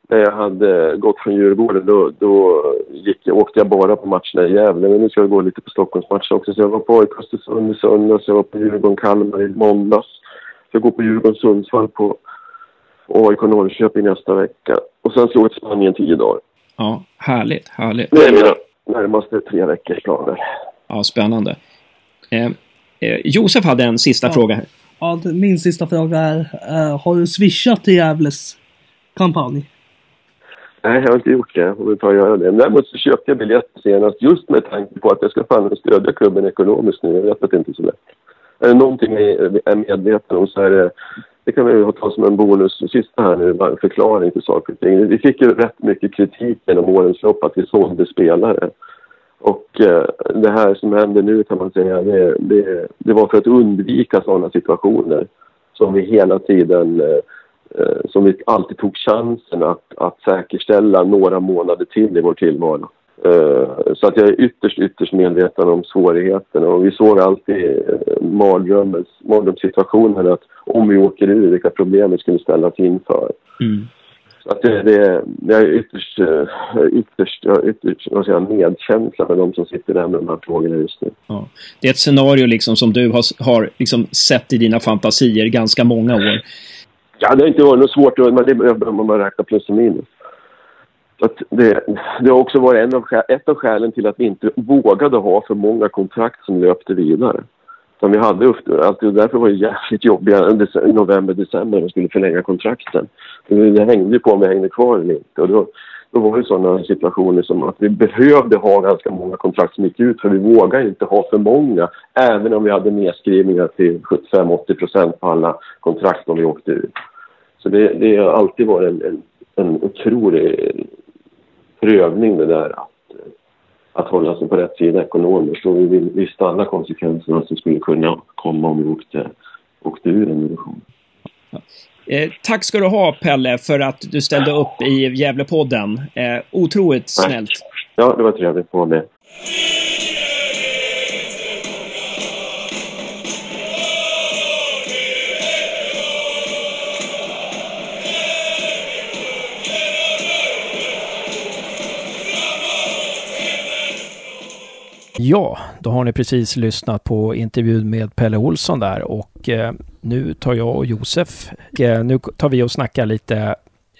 när jag hade gått från Djurgården då, då gick, åkte jag bara på matcherna i Gävle. Men nu ska jag gå lite på Stockholmsmatcher också. Så jag var på AIK Östersund i söndags, jag var på Djurgården-Kalmar i måndags. Jag går på Djurgården-Sundsvall på AIK Norrköping nästa vecka. Och sen slår jag Spanien tio dagar. Ja, härligt, härligt. Det är mina närmaste tre veckors planer. Ja, spännande. Eh, Josef hade en sista Ja. fråga. här. Ja, min sista fråga är, eh, har du swishat till Gävles kampanj? Nej, jag har inte gjort det. Jag får väl ta och göra det. Men däremot så köpte jag biljetter senast just med tanke på att jag ska fan stödja klubben ekonomiskt nu. Jag vet att det inte är så lätt. Är det någonting jag är medveten om så är det... Det kan vi ta som en bonus sista här nu, bara en förklaring till saker och ting. Vi fick ju rätt mycket kritik genom årens lopp att vi sålde spelare. Och eh, det här som händer nu kan man säga, det, det, det var för att undvika sådana situationer som vi hela tiden eh, eh som vi alltid tog chansen att, att säkerställa några månader till i vår tillvaro. Eh, Så att jag är ytterst, ytterst medveten om svårigheterna och vi såg alltid eh, att om vi åker ur, vilka problem vi skulle ställas inför. Mm. Så att det, det, jag är ytterst, eh, ytterst, ytterst vad säger medkänsla med de som sitter där med de här frågorna just nu. Ja. Det är ett scenario liksom som du har, har liksom sett i dina fantasier ganska många år. Ja, det har inte varit något svårt, men det behöver man räkna plus och minus. Så att det, det har också varit en av, ett av skälen till att vi inte vågade ha för många kontrakt som löpte vidare som vi hade upp- därför var det jävligt jobbiga i november, december när de skulle förlänga kontrakten. Det, hängde på om vi hängde kvar eller inte. Och då, då var det sådana situationer som att vi behövde ha ganska många kontrakt som gick ut för vi vågade inte ha för många. Även om vi hade nedskrivningar till 75-80 procent på alla kontrakt om vi åkte ut. Så det, det har alltid varit en, en, en otrolig prövning det där att, hålla sig på rätt sida ekonomiskt. Och vi visste alla konsekvenserna som skulle kunna komma om vi åkte, åkte ur en division. Eh, tack ska du ha Pelle för att du ställde upp i Gävlepodden. Eh, otroligt snällt. Ja, det var trevligt att vara med. Ja, då har ni precis lyssnat på intervjun med Pelle Olsson där och eh, nu tar jag och Josef, eh, nu tar vi och snackar lite,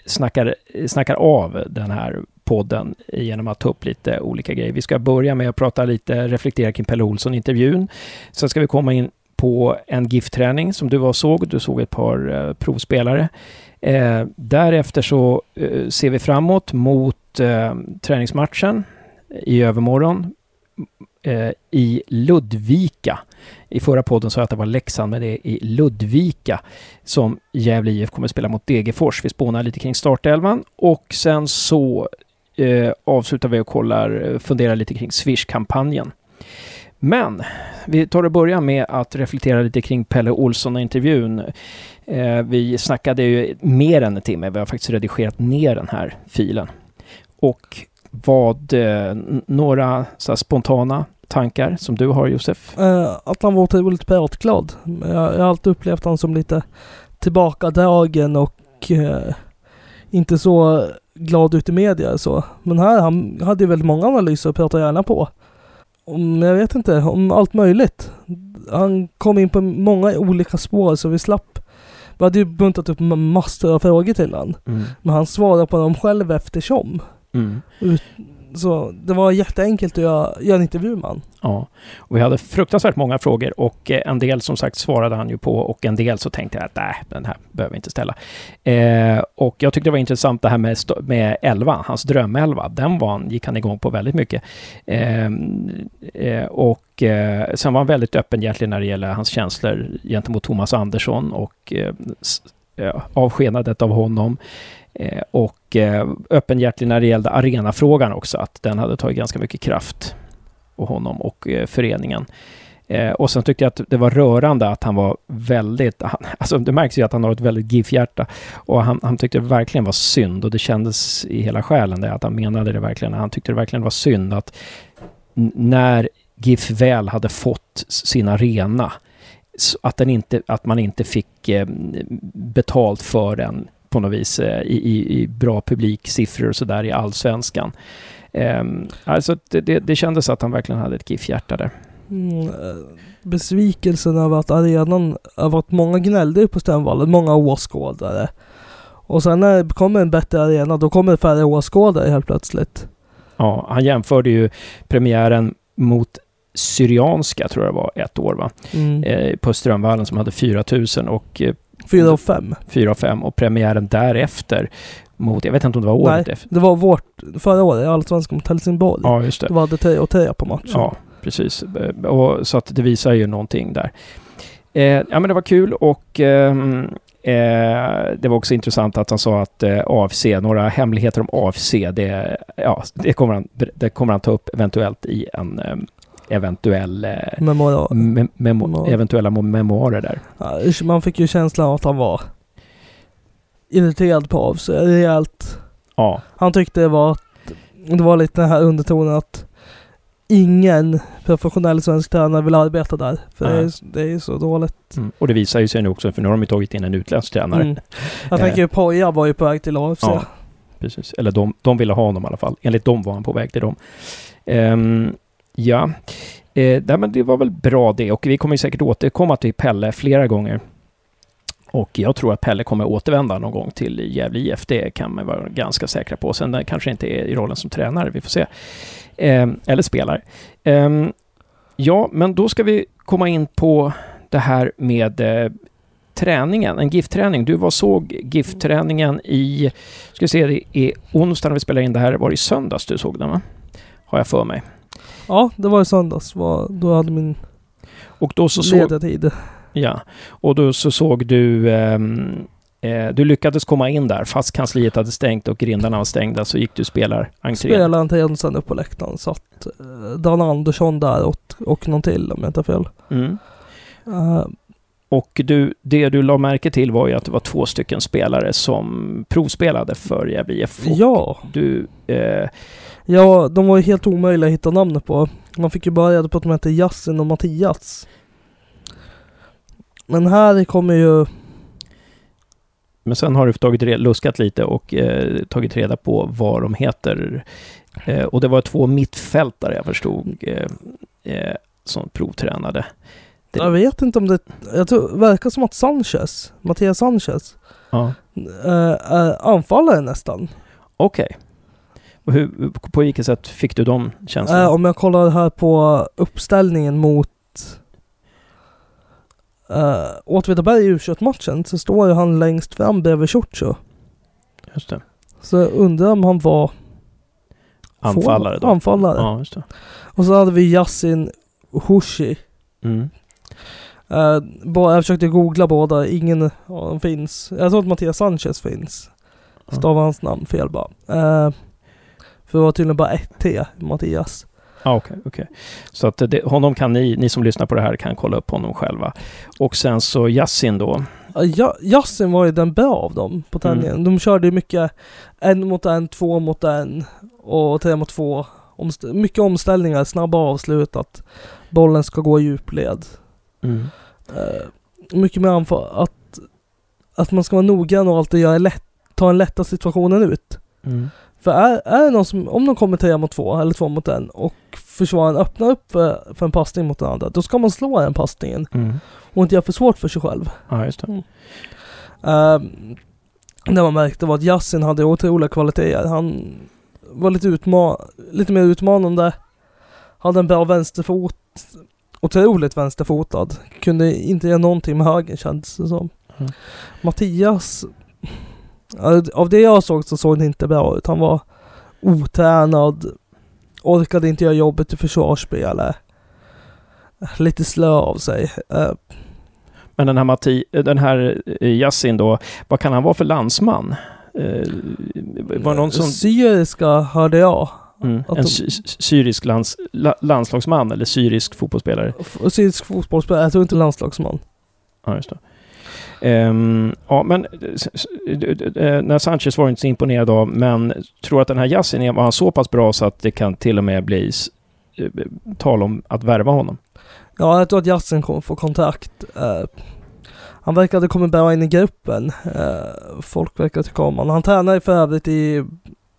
snackar, snackar av den här podden genom att ta upp lite olika grejer. Vi ska börja med att prata lite, reflektera kring Pelle Olsson-intervjun. Sen ska vi komma in på en GIF-träning som du var och såg. Du såg ett par eh, provspelare. Eh, därefter så eh, ser vi framåt mot eh, träningsmatchen i övermorgon eh, i Ludvika. I förra podden sa jag att det var Leksand, men det är i Ludvika som Gävle IF kommer spela mot Degerfors. Vi spånar lite kring startelvan och sen så eh, avslutar vi och kollar, eh, funderar lite kring Swish-kampanjen. Men vi tar och börjar med att reflektera lite kring Pelle Olsson-intervjun. Eh, vi snackade ju mer än en timme. Vi har faktiskt redigerat ner den här filen. Och vad, eh, några så spontana tankar som du har Josef? Eh, att han var otroligt pratglad. Jag, jag har alltid upplevt honom som lite tillbakadragen och eh, inte så glad ut i media så. Men här, han hade ju väldigt många analyser och pratade gärna på. Om, jag vet inte, om allt möjligt. Han kom in på många olika spår så vi slapp. Vi hade ju buntat upp ma- massor av frågor till han. Mm. Men han svarade på dem själv eftersom. Mm. Så det var jätteenkelt att göra, göra en intervju med han. Ja, och vi hade fruktansvärt många frågor och eh, en del som sagt svarade han ju på och en del så tänkte jag att nej, den här behöver vi inte ställa. Eh, och jag tyckte det var intressant det här med, med elva, hans drömelva. Den var han, gick han igång på väldigt mycket. Eh, eh, och eh, sen var han väldigt öppenhjärtig när det gäller hans känslor gentemot Thomas Andersson och eh, avskedandet av honom. Eh, och eh, öppenhjärtig när det gällde arenafrågan också, att den hade tagit ganska mycket kraft och honom och eh, föreningen. Och sen tyckte jag att det var rörande att han var väldigt, han, <laughs> alltså det märks ju att han har ett väldigt GIF-hjärta. Och han, han tyckte det verkligen var synd och det kändes i hela själen det att han menade det verkligen. Han tyckte det verkligen var synd att när GIF väl hade fått sin arena, att, den inte, att man inte fick betalt för den på något vis eh, i, i, i bra publiksiffror och sådär i allsvenskan. Eh, alltså det, det, det kändes att han verkligen hade ett GIF-hjärta där. Mm, eh, besvikelsen över att arenan, över att många gnällde på Stenvallen, många åskådare. Och sen när det kommer en bättre arena, då kommer det färre åskådare helt plötsligt. Ja, han jämförde ju premiären mot Syrianska, tror jag det var, ett år va? Mm. Eh, på Strömvallen som hade 4 000 och eh, Fyra och fem. 4 och 5 och premiären därefter mot, jag vet inte om det var året Nej, efter. det var vårt, förra året, Allsvenskan mot Helsingborg. Ja, just det. Då var det tre och tre på matchen. Ja, precis. Eh, Och, så att det visar ju någonting där. Eh, ja, men det var kul och ehm, eh, det var också intressant att han sa att eh, AFC, några hemligheter om AFC, det, ja, det, kommer han, det kommer han ta upp eventuellt i en eh, eventuell eh, Memorial. me, memo, Ja. eventuella mo- memoarer där. Man fick ju känslan av att han var irriterad på av sig rejält. Ja, Han tyckte det var att, det var lite den här undertonen att ingen professionell svensk tränare vill arbeta där. För det är, det är så dåligt. mm. och det visar ju sig nu också, för nu har de ju tagit in en utländsk tränare. Mm. Jag tänker ju Poja var ju på väg till AFC. Ja. Precis, eller de, de ville ha honom i alla fall. Enligt dem var han på väg till dem. Ehm, ja, eh, nej, men det var väl bra det och vi kommer ju säkert återkomma till Pelle flera gånger. Och jag tror att Pelle kommer återvända någon gång till Gävle IF. Det kan man vara ganska säkra på. Sen där kanske inte är i rollen som tränare, vi får se. Eh, eller spelare. Eh, ja, men då ska vi komma in på det här med eh, träningen, en GIF-träning. Du var såg GIF-träningen i, ska vi se, det är onsdag när vi spelar in det här. Var det i söndags du såg den va? Har jag för mig. Ja, det var i söndags. Var, då hade min Och då så lediga tid. ja, och då så såg du, ehm, eh, du lyckades komma in där fast kansliet hade stängt och grindarna var stängda så gick du spelar entré. Spelade inte sen upp på läktaren. Satt uh, Dan Andersson där och, och någon till om jag inte har fel. Mm. Eh, Och du, det du la märke till var ju att det var två stycken spelare som provspelade för Gävle IF. Ja, Du, eh, ja, de var ju helt omöjliga att hitta namnet på. Man fick ju bara reda på att de hette Yasin och Mattias. Men här kommer ju... Men sen har du tagit re- luskat lite och eh, tagit reda på vad de heter. Eh, och det var två mittfältare jag förstod eh, eh, som provtränade. Det- Jag vet inte om det... Jag tror, det verkar som att Sanchez, Mattias Sanchez, Ja. eh, är anfallare nästan. Okej. Och hur, på vilket sätt fick du de känslorna? Eh, om jag kollar här på uppställningen mot uh, Åtvidaberg i U21-matchen så står ju han längst fram bredvid Ciuciu. Just det. Så jag undrar om han var Anfallare då? anfallare. Ja, just det. Och så hade vi Yasin Hushi. Mm. Uh, bara, jag försökte googla båda, ingen av dem finns. Jag tror att Mattias Sanchez finns. Ja. Stava hans namn fel bara. Eh, för det var tydligen bara ett T, Mattias. Ja, okej, okej. Så att det, honom kan ni, ni som lyssnar på det här kan kolla upp honom själva. Och sen så Yasin då. Ja, var ju den bra av dem på Mm. träningen. De körde mycket en mot en, två mot en och tre mot två. Omst- mycket omställningar, snabba avslut, att bollen ska gå i djupled. Mm. Eh, mycket med anfall, att, att man ska vara noggrann och alltid göra lätt, ta den lätta situationen ut. Mm. För är, är det någon som, om de kommer tre mot två eller två mot en och försvararen öppnar upp för, för en passning mot den andra, då ska man slå den passningen Mm. och inte göra för svårt för sig själv. Ja, just det. Um, det man märkte var att Yasin hade otroliga kvaliteter. Han var lite, utma- lite mer utmanande. Hade en bra vänsterfot. Otroligt vänsterfotad. Kunde inte göra någonting med höger kändes det som. Mm. Mattias, av det jag såg så såg det inte bra ut. Han var otränad. Orkade inte göra jobbet i försvarsspelet. Lite slö av sig. Eh, Men den här, Matti, den här eh, Yasin då, vad kan han vara för landsman? Eh, var det någon som... Syriska hörde jag Mm. En de- sy syrisk lands la landslagsman eller syrisk fotbollsspelare. Syrisk fotbollsspelare, jag tror inte landslagsman. Ja, just det. Ehm, ja, men eh, när Sanchez var inte så imponerad av, men tror att den här Yassin är var han så pass bra så att det kan till och med bli eh, tal om att värva honom? Ja, jag tror att Jassen kommer få kontrakt. Eh, han verkade komma bra in i gruppen. Eh, folk verkar tycka om honom. Han tränar för övrigt i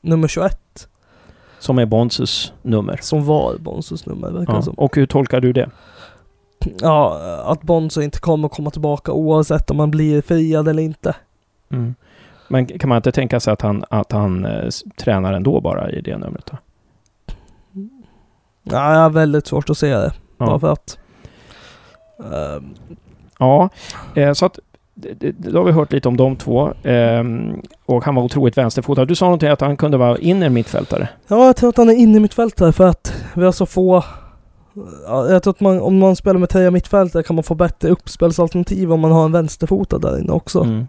nummer 21, Som är Bonsus nummer. som var Bonsus nummer, verkar det Ja. som. Och hur tolkar du det? Ja, att Bonzo inte kommer komma tillbaka oavsett om han blir friad eller inte. Mm. Men kan man inte tänka sig att han, att han eh, tränar ändå bara i det numret? Då? Ja, jag har väldigt svårt att se det. Bara Ja, för att... eh, ja eh, så att då har vi hört lite om de två. Ehm, och han var otroligt vänsterfotad. Du sa någonting att han kunde vara inner mittfältare. Ja, jag tror att han är inne i mittfältare för att vi har så få... Ja, jag tror att man, om man spelar med trea mittfältare kan man få bättre uppspelsalternativ om man har en vänsterfotad där inne också. Mm.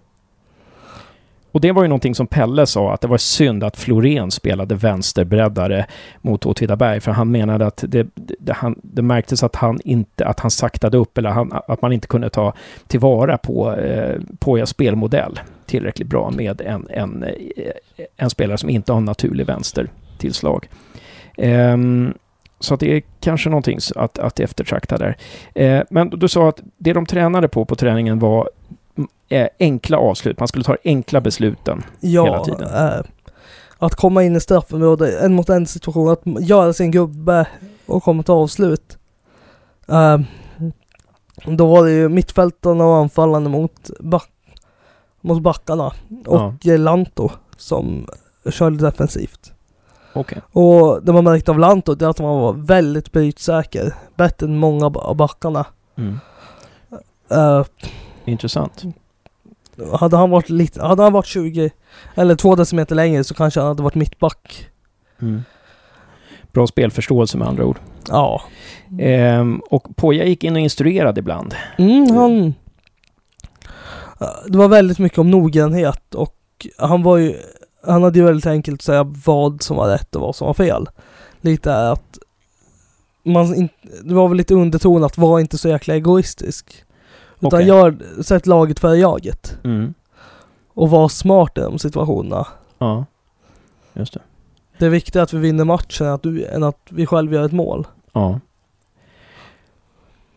Och det var ju någonting som Pelle sa, att det var synd att Florén spelade vänsterbreddare mot Åtvidaberg, för han menade att det, det, han, det märktes att han inte, att han saktade upp, eller han, att man inte kunde ta tillvara på eh, Pojas spelmodell tillräckligt bra med en, en, eh, en spelare som inte har en naturlig vänstertillslag. Ehm, så att det är kanske någonting att, att eftertrakta där. Eh, men du sa att det de tränade på på träningen var eh, enkla avslut. Man skulle ta enkla besluten. Ja, hela tiden. eh, att komma in i straffområdet, en mot en situation, att göra sin gubbe och komma till avslut. Eh, då var det ju mittfältarna och anfallande mot, back, mot backarna och eh, Lanto som körde defensivt. Okej. Och det man märkte av Lanto det är att han var väldigt brytsäker. Bättre än många av backarna. Mm. Eh, Intressant. hade han varit lite, hade han varit 20 eller 2 decimeter längre så kanske han hade varit mittback. Mm. Bra spelförståelse med andra ord. Ja. Ehm, och Poja gick in och instruerade ibland. Mm, han... Eh, Det var väldigt mycket om noggrannhet och han var ju... Han hade ju väldigt enkelt att säga vad som var rätt och vad som var fel. Lite är att... Man in, det var väl lite undertonat, var inte så jäkla egoistisk. Utan Okej. gör, sätt laget före jaget. Mm. Och var smart i de situationerna. Ja, just det. Det är viktigare att vi vinner matchen än att, du, än att vi själva gör ett mål. Ja.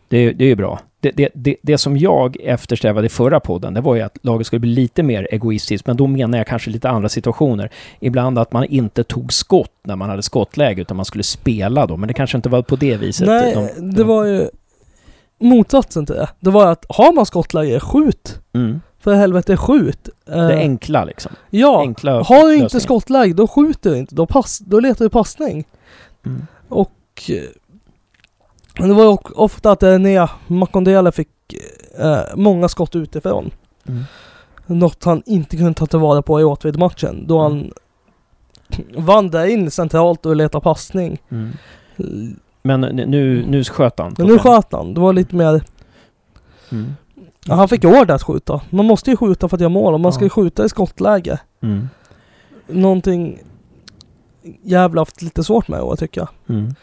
Det, det är ju bra. Det, det, det, det som jag eftersträvade i förra podden, det var ju att laget skulle bli lite mer egoistiskt, men då menar jag kanske lite andra situationer. Ibland att man inte tog skott när man hade skottläge, utan man skulle spela då, men det kanske inte var på det viset. Nej, de, det var ju motsatsen till det. Det var att har man skottläge, skjut! Mm. För helvete, skjut! Eh, Det enkla liksom. Ja, Enkla har du inte lösningar. skottläge, då skjuter du inte. Då, pass, då letar du passning. Mm. Och eh, det var ju ofta att Enea Makondele fick eh, många skott utifrån. Mm. Något han inte kunde ta tillvara på i Åtvid-matchen. Då han vann där in centralt och letade passning. Mm. Men nu, nu sköt han. Men nu sköt han. Det var lite mer... Mm. Ja, han fick order att skjuta. Man måste ju skjuta för att göra mål och man ska ju skjuta i skottläge. Mm. Någonting jävla haft lite svårt med i år tycker jag. Mm.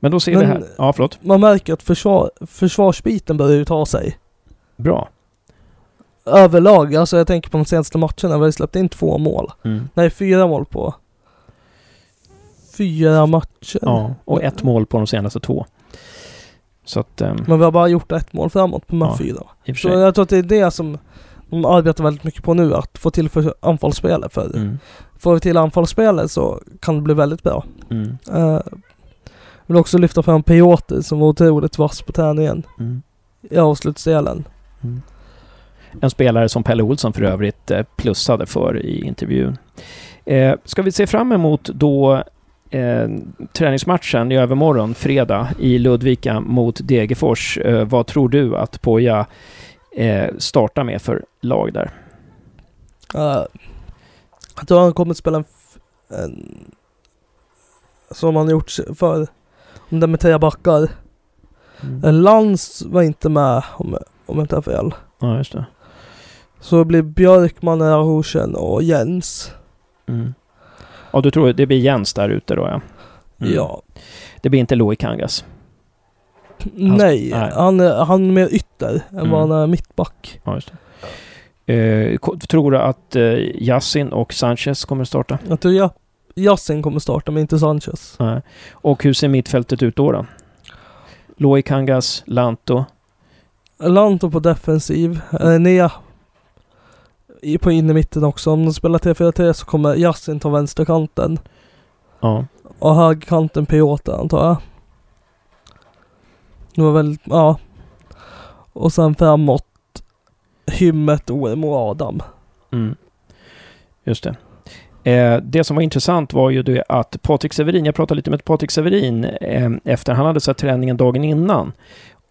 Men då ser Men- vi här. Ja, förlåt. Man märker att försvar, försvarsbiten börjar ju ta sig. Bra. Överlag, alltså jag tänker på de senaste matcherna, vi har släppt in två mål. Mm. Nej, fyra mål på fyra matcher. Ja, och ett mål på de senaste två. Så att, ehm, Men vi har bara gjort ett mål framåt på de här Ja, fyra. Så jag tror att det är det som de arbetar väldigt mycket på nu, att få till för anfallsspelet. För Mm. får vi till anfallsspelet så kan det bli väldigt bra. Mm. Uh, vill också lyfta fram Piotr som var otroligt vass på träningen Mm. i avslutsdelen. Mm. En spelare som Pelle Olsson för övrigt eh, plussade för i intervjun. Eh, ska vi se fram emot då eh, träningsmatchen i övermorgon, fredag, i Ludvika mot Degerfors. Eh, vad tror du att Poja eh, startar med för lag där? Uh, jag tror han kommer att spela en, en som han gjort för om det med tre backar. Mm. Lans var inte med om, om jag inte har fel. Ja, just det. Så det blir Björkman, Rahusen och Jens. Mm. Ja, du tror det blir Jens där ute då ja. Mm. Ja. Det blir inte Loic Kangas. Nej, nej. han, är- han är mer ytter än Mm. vad han är mittback. Ja, just det. Ko- tror du att Yassin och Sanchez kommer starta? Jag tror jag, Yasin kommer starta, men inte Sanchez. Nej. Och hur ser mittfältet ut då? då? Loic Kangas, Lanto. Lanto på defensiv. Eh, Nea på innermitten också. Om de spelar 3-4-3 så kommer Yasin ta vänsterkanten. Ja. Och högerkanten Piotr antar jag. Det var väl, ja. Och sen framåt Hymmet, Orm och Adam. Mm. Just det. Eh, det som var intressant var ju det att Patrik Severin, jag pratade lite med Patrik Severin eh, efter, han hade sett träningen dagen innan.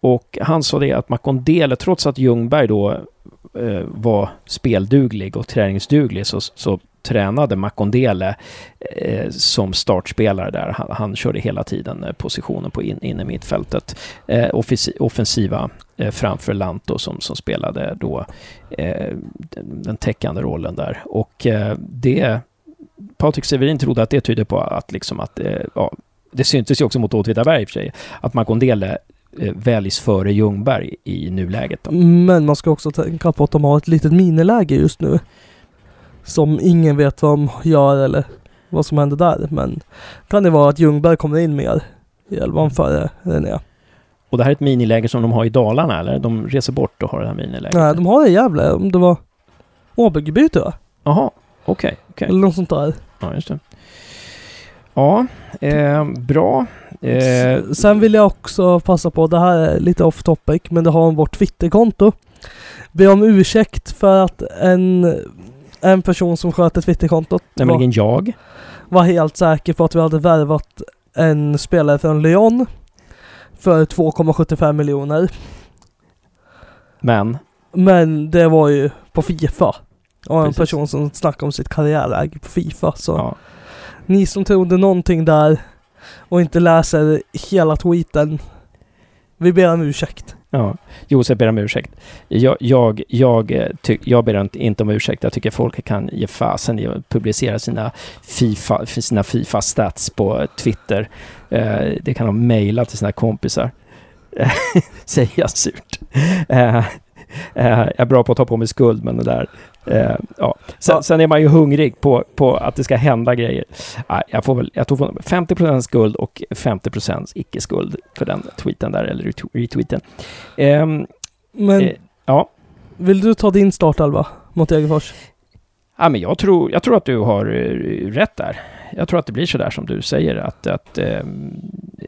Och han sa det att Makondele, trots att Ljungberg då eh, var spelduglig och träningsduglig, så, så tränade Makondele eh, som startspelare där. Han, han körde hela tiden eh, positionen på in, in i mittfältet. Eh, offensiva eh, framför Lanto som, som spelade då eh, den, täckande rollen där. Och eh, det... Patrik Severin trodde att det tyder på att liksom att... Eh, ja, det syntes ju också mot Åtvidaberg i och för sig. Att Makondele eh, väljs före Ljungberg i nuläget. Då. Men man ska också tänka på att de har ett litet miniläge just nu. Som ingen vet vad de gör eller vad som händer där. Men kan det vara att Ljungberg kommer in mer i elvan före René? Och det här är ett miniläger som de har i Dalarna, eller? De reser bort och har det här miniläget? Nej, de har det i Gävle. Om det var Åbyggeby tror jag. Jaha, okej. Okej. Eller något sånt där. Ja, just det. Ja, eh, bra. Eh, Sen vill jag också passa på, det här är lite off topic, men det har vårt Twitterkonto. Be om ursäkt för att en, en person som sköter Twitterkontot var, nämligen jag. var helt säker på att vi hade värvat en spelare från Lyon för 2,75 miljoner. Men, Men det var ju på Fifa. Och en Precis. person som snackade om sitt karriärläge på Fifa. Så ja. ni som trodde någonting där och inte läser hela tweeten. Vi ber om ursäkt. Ja, Josef ber om ursäkt. Jag, jag, jag, eh, ty, jag ber inte- om ursäkt. Jag tycker folk kan ge fasen i att publicera sina FIFA, sina FIFA-stats på Twitter. Eh, det kan de mejla till sina kompisar. <laughs> Säger jag surt. Eh, eh, jag är bra på att ta på mig skuld, men det där... Eh, ja. Sen, sen är man ju hungrig på, på att det ska hända grejer. Nej, jag får väl, jag tog 50% skuld och 50% icke-skuld för den tweeten där, eller retwe- retweeten. Ehm, Men Eh, ja. vill du ta din startelva mot Degerfors? ja, men jag tror, jag tror att du har eh, rätt där. Jag tror att det blir så där som du säger att, att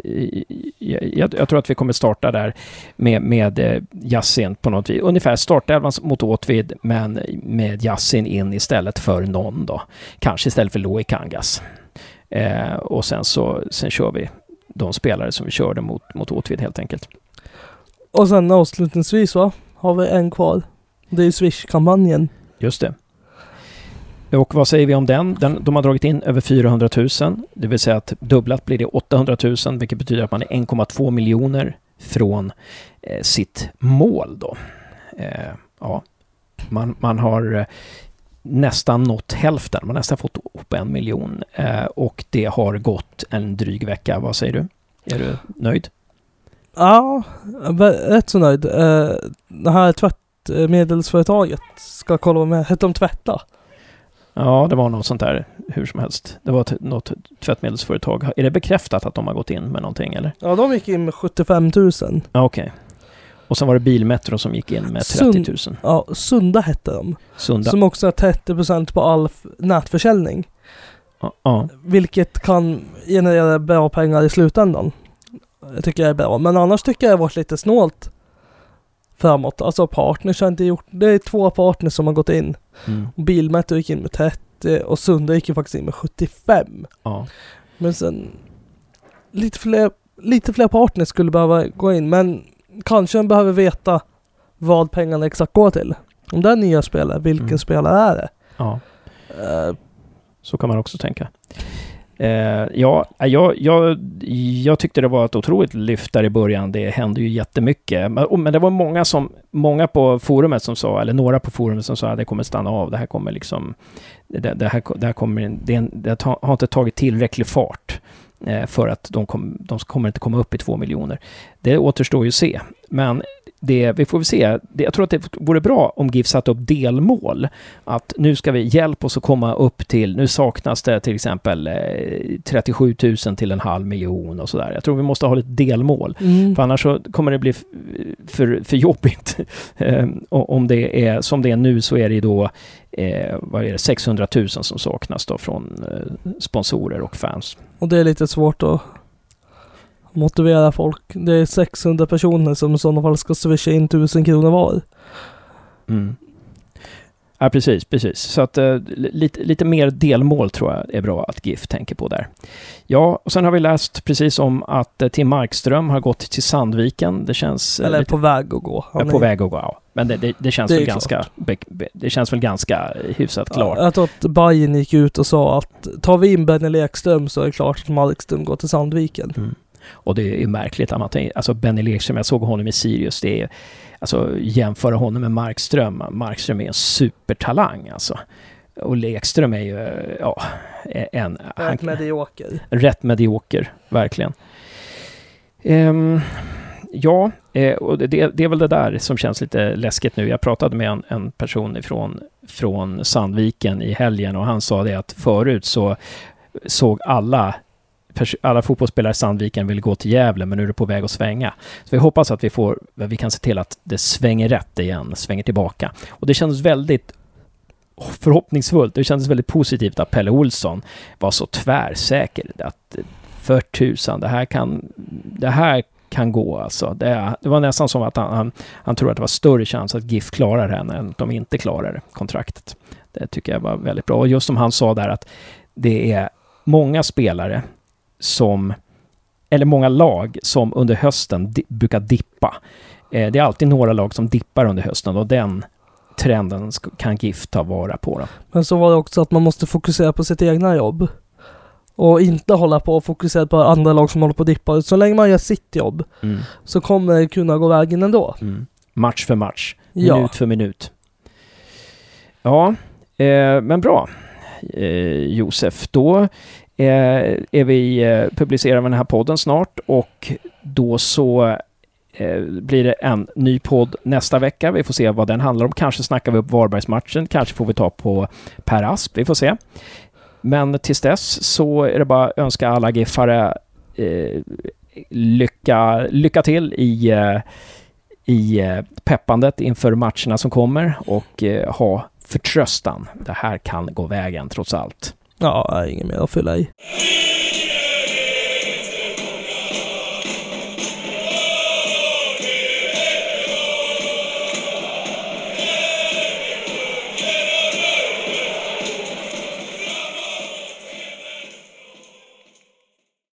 i- jag, jag tror att vi kommer starta där med, med eh, Yassin på något vis. Ungefär startelvan mot Åtvid, men med Yassin in istället för någon då. Kanske istället för Loic Kangas. Eh, och sen så sen kör vi de spelare som vi körde mot, mot Åtvid helt enkelt. Och sen avslutningsvis va, har vi en kvar. Det är Swish-kampanjen. Just det. Och vad säger vi om den? den? De har dragit in över 400 000, det vill säga att dubblat blir det 800 000, vilket betyder att man är 1,2 miljoner från eh, sitt mål då. Eh, ja, man, man har eh, nästan nått hälften, man har nästan fått upp en miljon eh, och det har gått en dryg vecka. Vad säger du? Är du nöjd? Ja, rätt så nöjd. Eh, det här tvättmedelsföretaget ska kolla med, hette de Tvätta? Ja, det var något sånt där, hur som helst. Det var ett, något tvättmedelsföretag. Är det bekräftat att de har gått in med någonting eller? Ja, de gick in med 75 000. Ja, Okej. Och sen var det Bilmetro som gick in med 30 000. Ja, Sunda hette de. Sunda. Som också har 30% på all f- nätförsäljning. Ja, ja. Vilket kan generera bra pengar i slutändan. Det tycker jag är bra. Men annars tycker jag det har varit lite snålt framåt. Alltså partners har inte gjort... Det är två partners som har gått in. Mm. Och gick in med 30 och Sunda gick ju faktiskt in med 75. ja. Men sen... Lite fler, lite fler partners skulle behöva gå in. Men kanske en behöver veta vad pengarna exakt går till. Om det är nya spelare, vilken Mm. spelare är det? ja. Eh, Så kan man också tänka. Eh, ja, jag, jag, jag tyckte det var ett otroligt lyft där i början. Det hände ju jättemycket. Men, men det var många, som, många på forumet som sa, eller några på forumet som sa att det kommer stanna av. Det här kommer liksom... Det, det här, det här kommer... Det, det har inte tagit tillräcklig fart för att de, kom, de kommer inte komma upp i två miljoner. Det återstår ju att se. Men det, vi får väl se. Det, jag tror att det vore bra om GIF satte upp delmål. Att nu ska vi hjälpa oss att komma upp till, nu saknas det till exempel eh, 37 000 till en halv miljon och sådär. Jag tror vi måste ha lite delmål. Mm. För annars så kommer det bli för, för jobbigt. <laughs> eh, om det är som det är nu så är det då eh, vad är det, 600 000 som saknas då från eh, sponsorer och fans. Och det är lite svårt att motivera folk. Det är 600 personer som i sådana fall ska swisha in 1000 kronor var. Mm. Ja, precis, precis. Så att uh, lite, lite mer delmål tror jag är bra att GIF tänker på där. Ja, och sen har vi läst precis om att uh, Tim Markström har gått till Sandviken. Det känns... Uh, Eller lite, på väg att gå. Ja, på väg att gå, ja. Men det, det, det känns det väl ganska... Be, be, det känns väl ganska hyfsat klart. Ja, jag tror att Bayern gick ut och sa att tar vi in Benny Lekström så är det klart att Markström går till Sandviken. Mm. Och det är märkligt att man tänker, alltså Benny Lekström, jag såg honom i Sirius, det är, alltså jämföra honom med Markström, Markström är en supertalang alltså. Och Lekström är ju, ja, en... Rätt han, medioker. Rätt medioker, verkligen. Um, ja, eh, och det, det, är väl det där som känns lite läskigt nu. Jag pratade med en, en person ifrån, från Sandviken i helgen och han sa det att förut så såg alla alla fotbollsspelare i Sandviken vill gå till Gävle, men nu är det på väg att svänga. Så vi hoppas att vi får, vi kan se till att det svänger rätt igen, svänger tillbaka. Och det kändes väldigt förhoppningsfullt. Det kändes väldigt positivt att Pelle Olsson var så tvärsäker att för tusan, det här kan, det här kan gå alltså. Det, det var nästan som att han, han, han tror att det var större chans att GIF klarar det än att de inte klarar kontraktet. Det tycker jag var väldigt bra. Och just som han sa där att det är många spelare som, eller många lag som under hösten di brukar dippa. Eh, det är alltid några lag som dippar under hösten och den trenden kan GIF ta vara på. Då. Men så var det också att man måste fokusera på sitt egna jobb. Och inte hålla på och fokusera på andra lag som håller på att dippa. Så länge man gör sitt jobb mm. så kommer det kunna gå vägen ändå. Mm. Match för match, minut ja. för minut. Ja, eh, men bra. Eh, Josef, då Eh, är vi, eh, publicerar vi den här podden snart och då så eh, blir det en ny podd nästa vecka. Vi får se vad den handlar om. Kanske snackar vi upp Varbergsmatchen, kanske får vi ta på Per Asp, vi får se. Men tills dess så är det bara att önska alla Giffare eh, lycka, lycka till i, eh, i eh, peppandet inför matcherna som kommer och eh, ha förtröstan. Det här kan gå vägen trots allt. Ja, inget mer att fylla i.